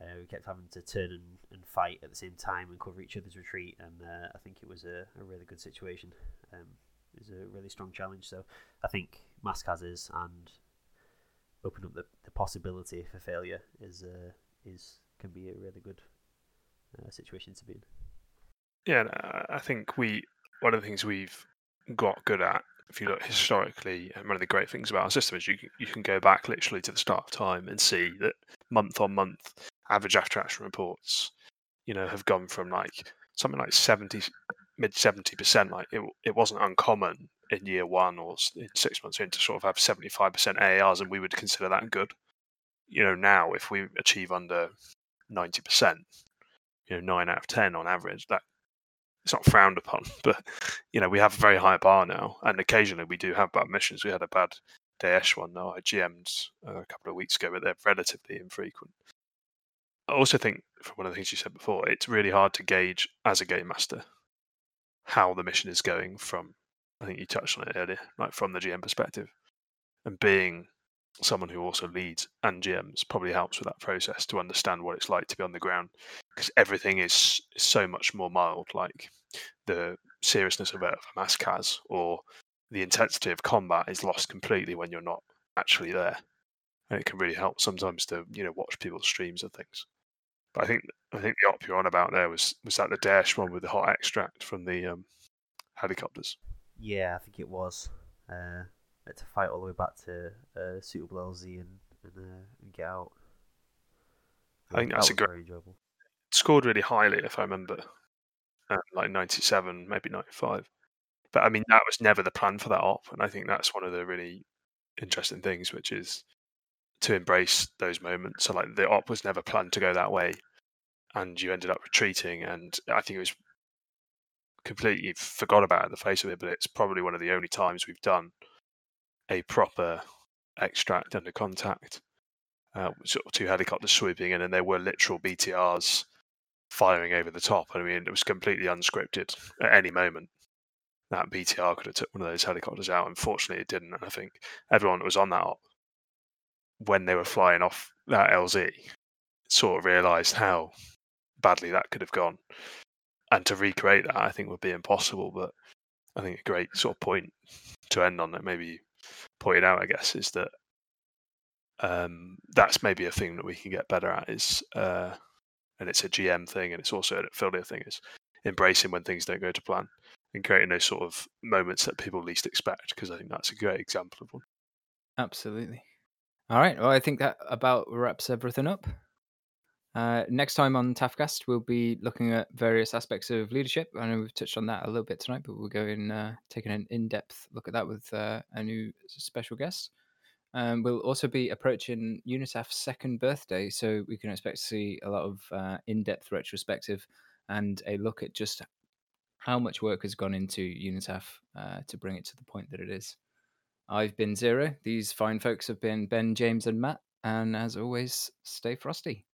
uh, we kept having to turn and, and fight at the same time and cover each other's retreat and uh, I think it was a, a really good situation um, it was a really strong challenge so I think mask hazards and open up the, the possibility for failure is uh, is can be a really good uh, situation to be in. Yeah, I think we one of the things we've got good at, if you look historically, and one of the great things about our system is you you can go back literally to the start of time and see that month on month average after action reports, you know, have gone from like something like seventy mid seventy percent. Like it it wasn't uncommon in year one or in six months in to sort of have seventy five percent AARs, and we would consider that good. You know, now if we achieve under ninety percent, you know nine out of ten on average. That it's not frowned upon, but you know we have a very high bar now, and occasionally we do have bad missions. We had a bad Daesh one now. I GM'd uh, a couple of weeks ago, but they're relatively infrequent. I also think, from one of the things you said before, it's really hard to gauge as a game master how the mission is going from. I think you touched on it earlier, like from the GM perspective, and being someone who also leads and GMs probably helps with that process to understand what it's like to be on the ground because everything is, so much more mild. Like the seriousness of a, a mass or the intensity of combat is lost completely when you're not actually there. And it can really help sometimes to you know watch people's streams of things. But I think I think the op you're on about there was was that the Daesh one with the hot extract from the um, helicopters. Yeah, I think it was. Uh, to fight all the way back to uh, suitable LZ and and, uh, and get out. I think that's a great. Very enjoyable. Scored really highly, if I remember, um, like ninety-seven, maybe ninety-five. But I mean, that was never the plan for that op, and I think that's one of the really interesting things, which is to embrace those moments. So, like, the op was never planned to go that way, and you ended up retreating, and I think it was completely forgot about in the face of it. But it's probably one of the only times we've done a proper extract under contact. Uh, sort of two helicopters swooping in, and there were literal BTRs firing over the top. I mean, it was completely unscripted at any moment. That BTR could have took one of those helicopters out. Unfortunately, it didn't. And I think everyone that was on that op, when they were flying off that LZ, sort of realised how badly that could have gone. And to recreate that, I think would be impossible. But I think a great sort of point to end on that maybe pointed out, I guess, is that um, that's maybe a thing that we can get better at. Is uh, and it's a GM thing, and it's also a affiliate thing. Is embracing when things don't go to plan and creating those sort of moments that people least expect. Because I think that's a great example of one. Absolutely. All right. Well, I think that about wraps everything up. Uh, next time on Tafcast, we'll be looking at various aspects of leadership. I know we've touched on that a little bit tonight, but we'll go in uh, taking an in-depth look at that with uh, a new special guest. Um, we'll also be approaching Unitaf's second birthday, so we can expect to see a lot of uh, in-depth retrospective and a look at just how much work has gone into Unitaf uh, to bring it to the point that it is. I've been Zero. These fine folks have been Ben, James, and Matt. And as always, stay frosty.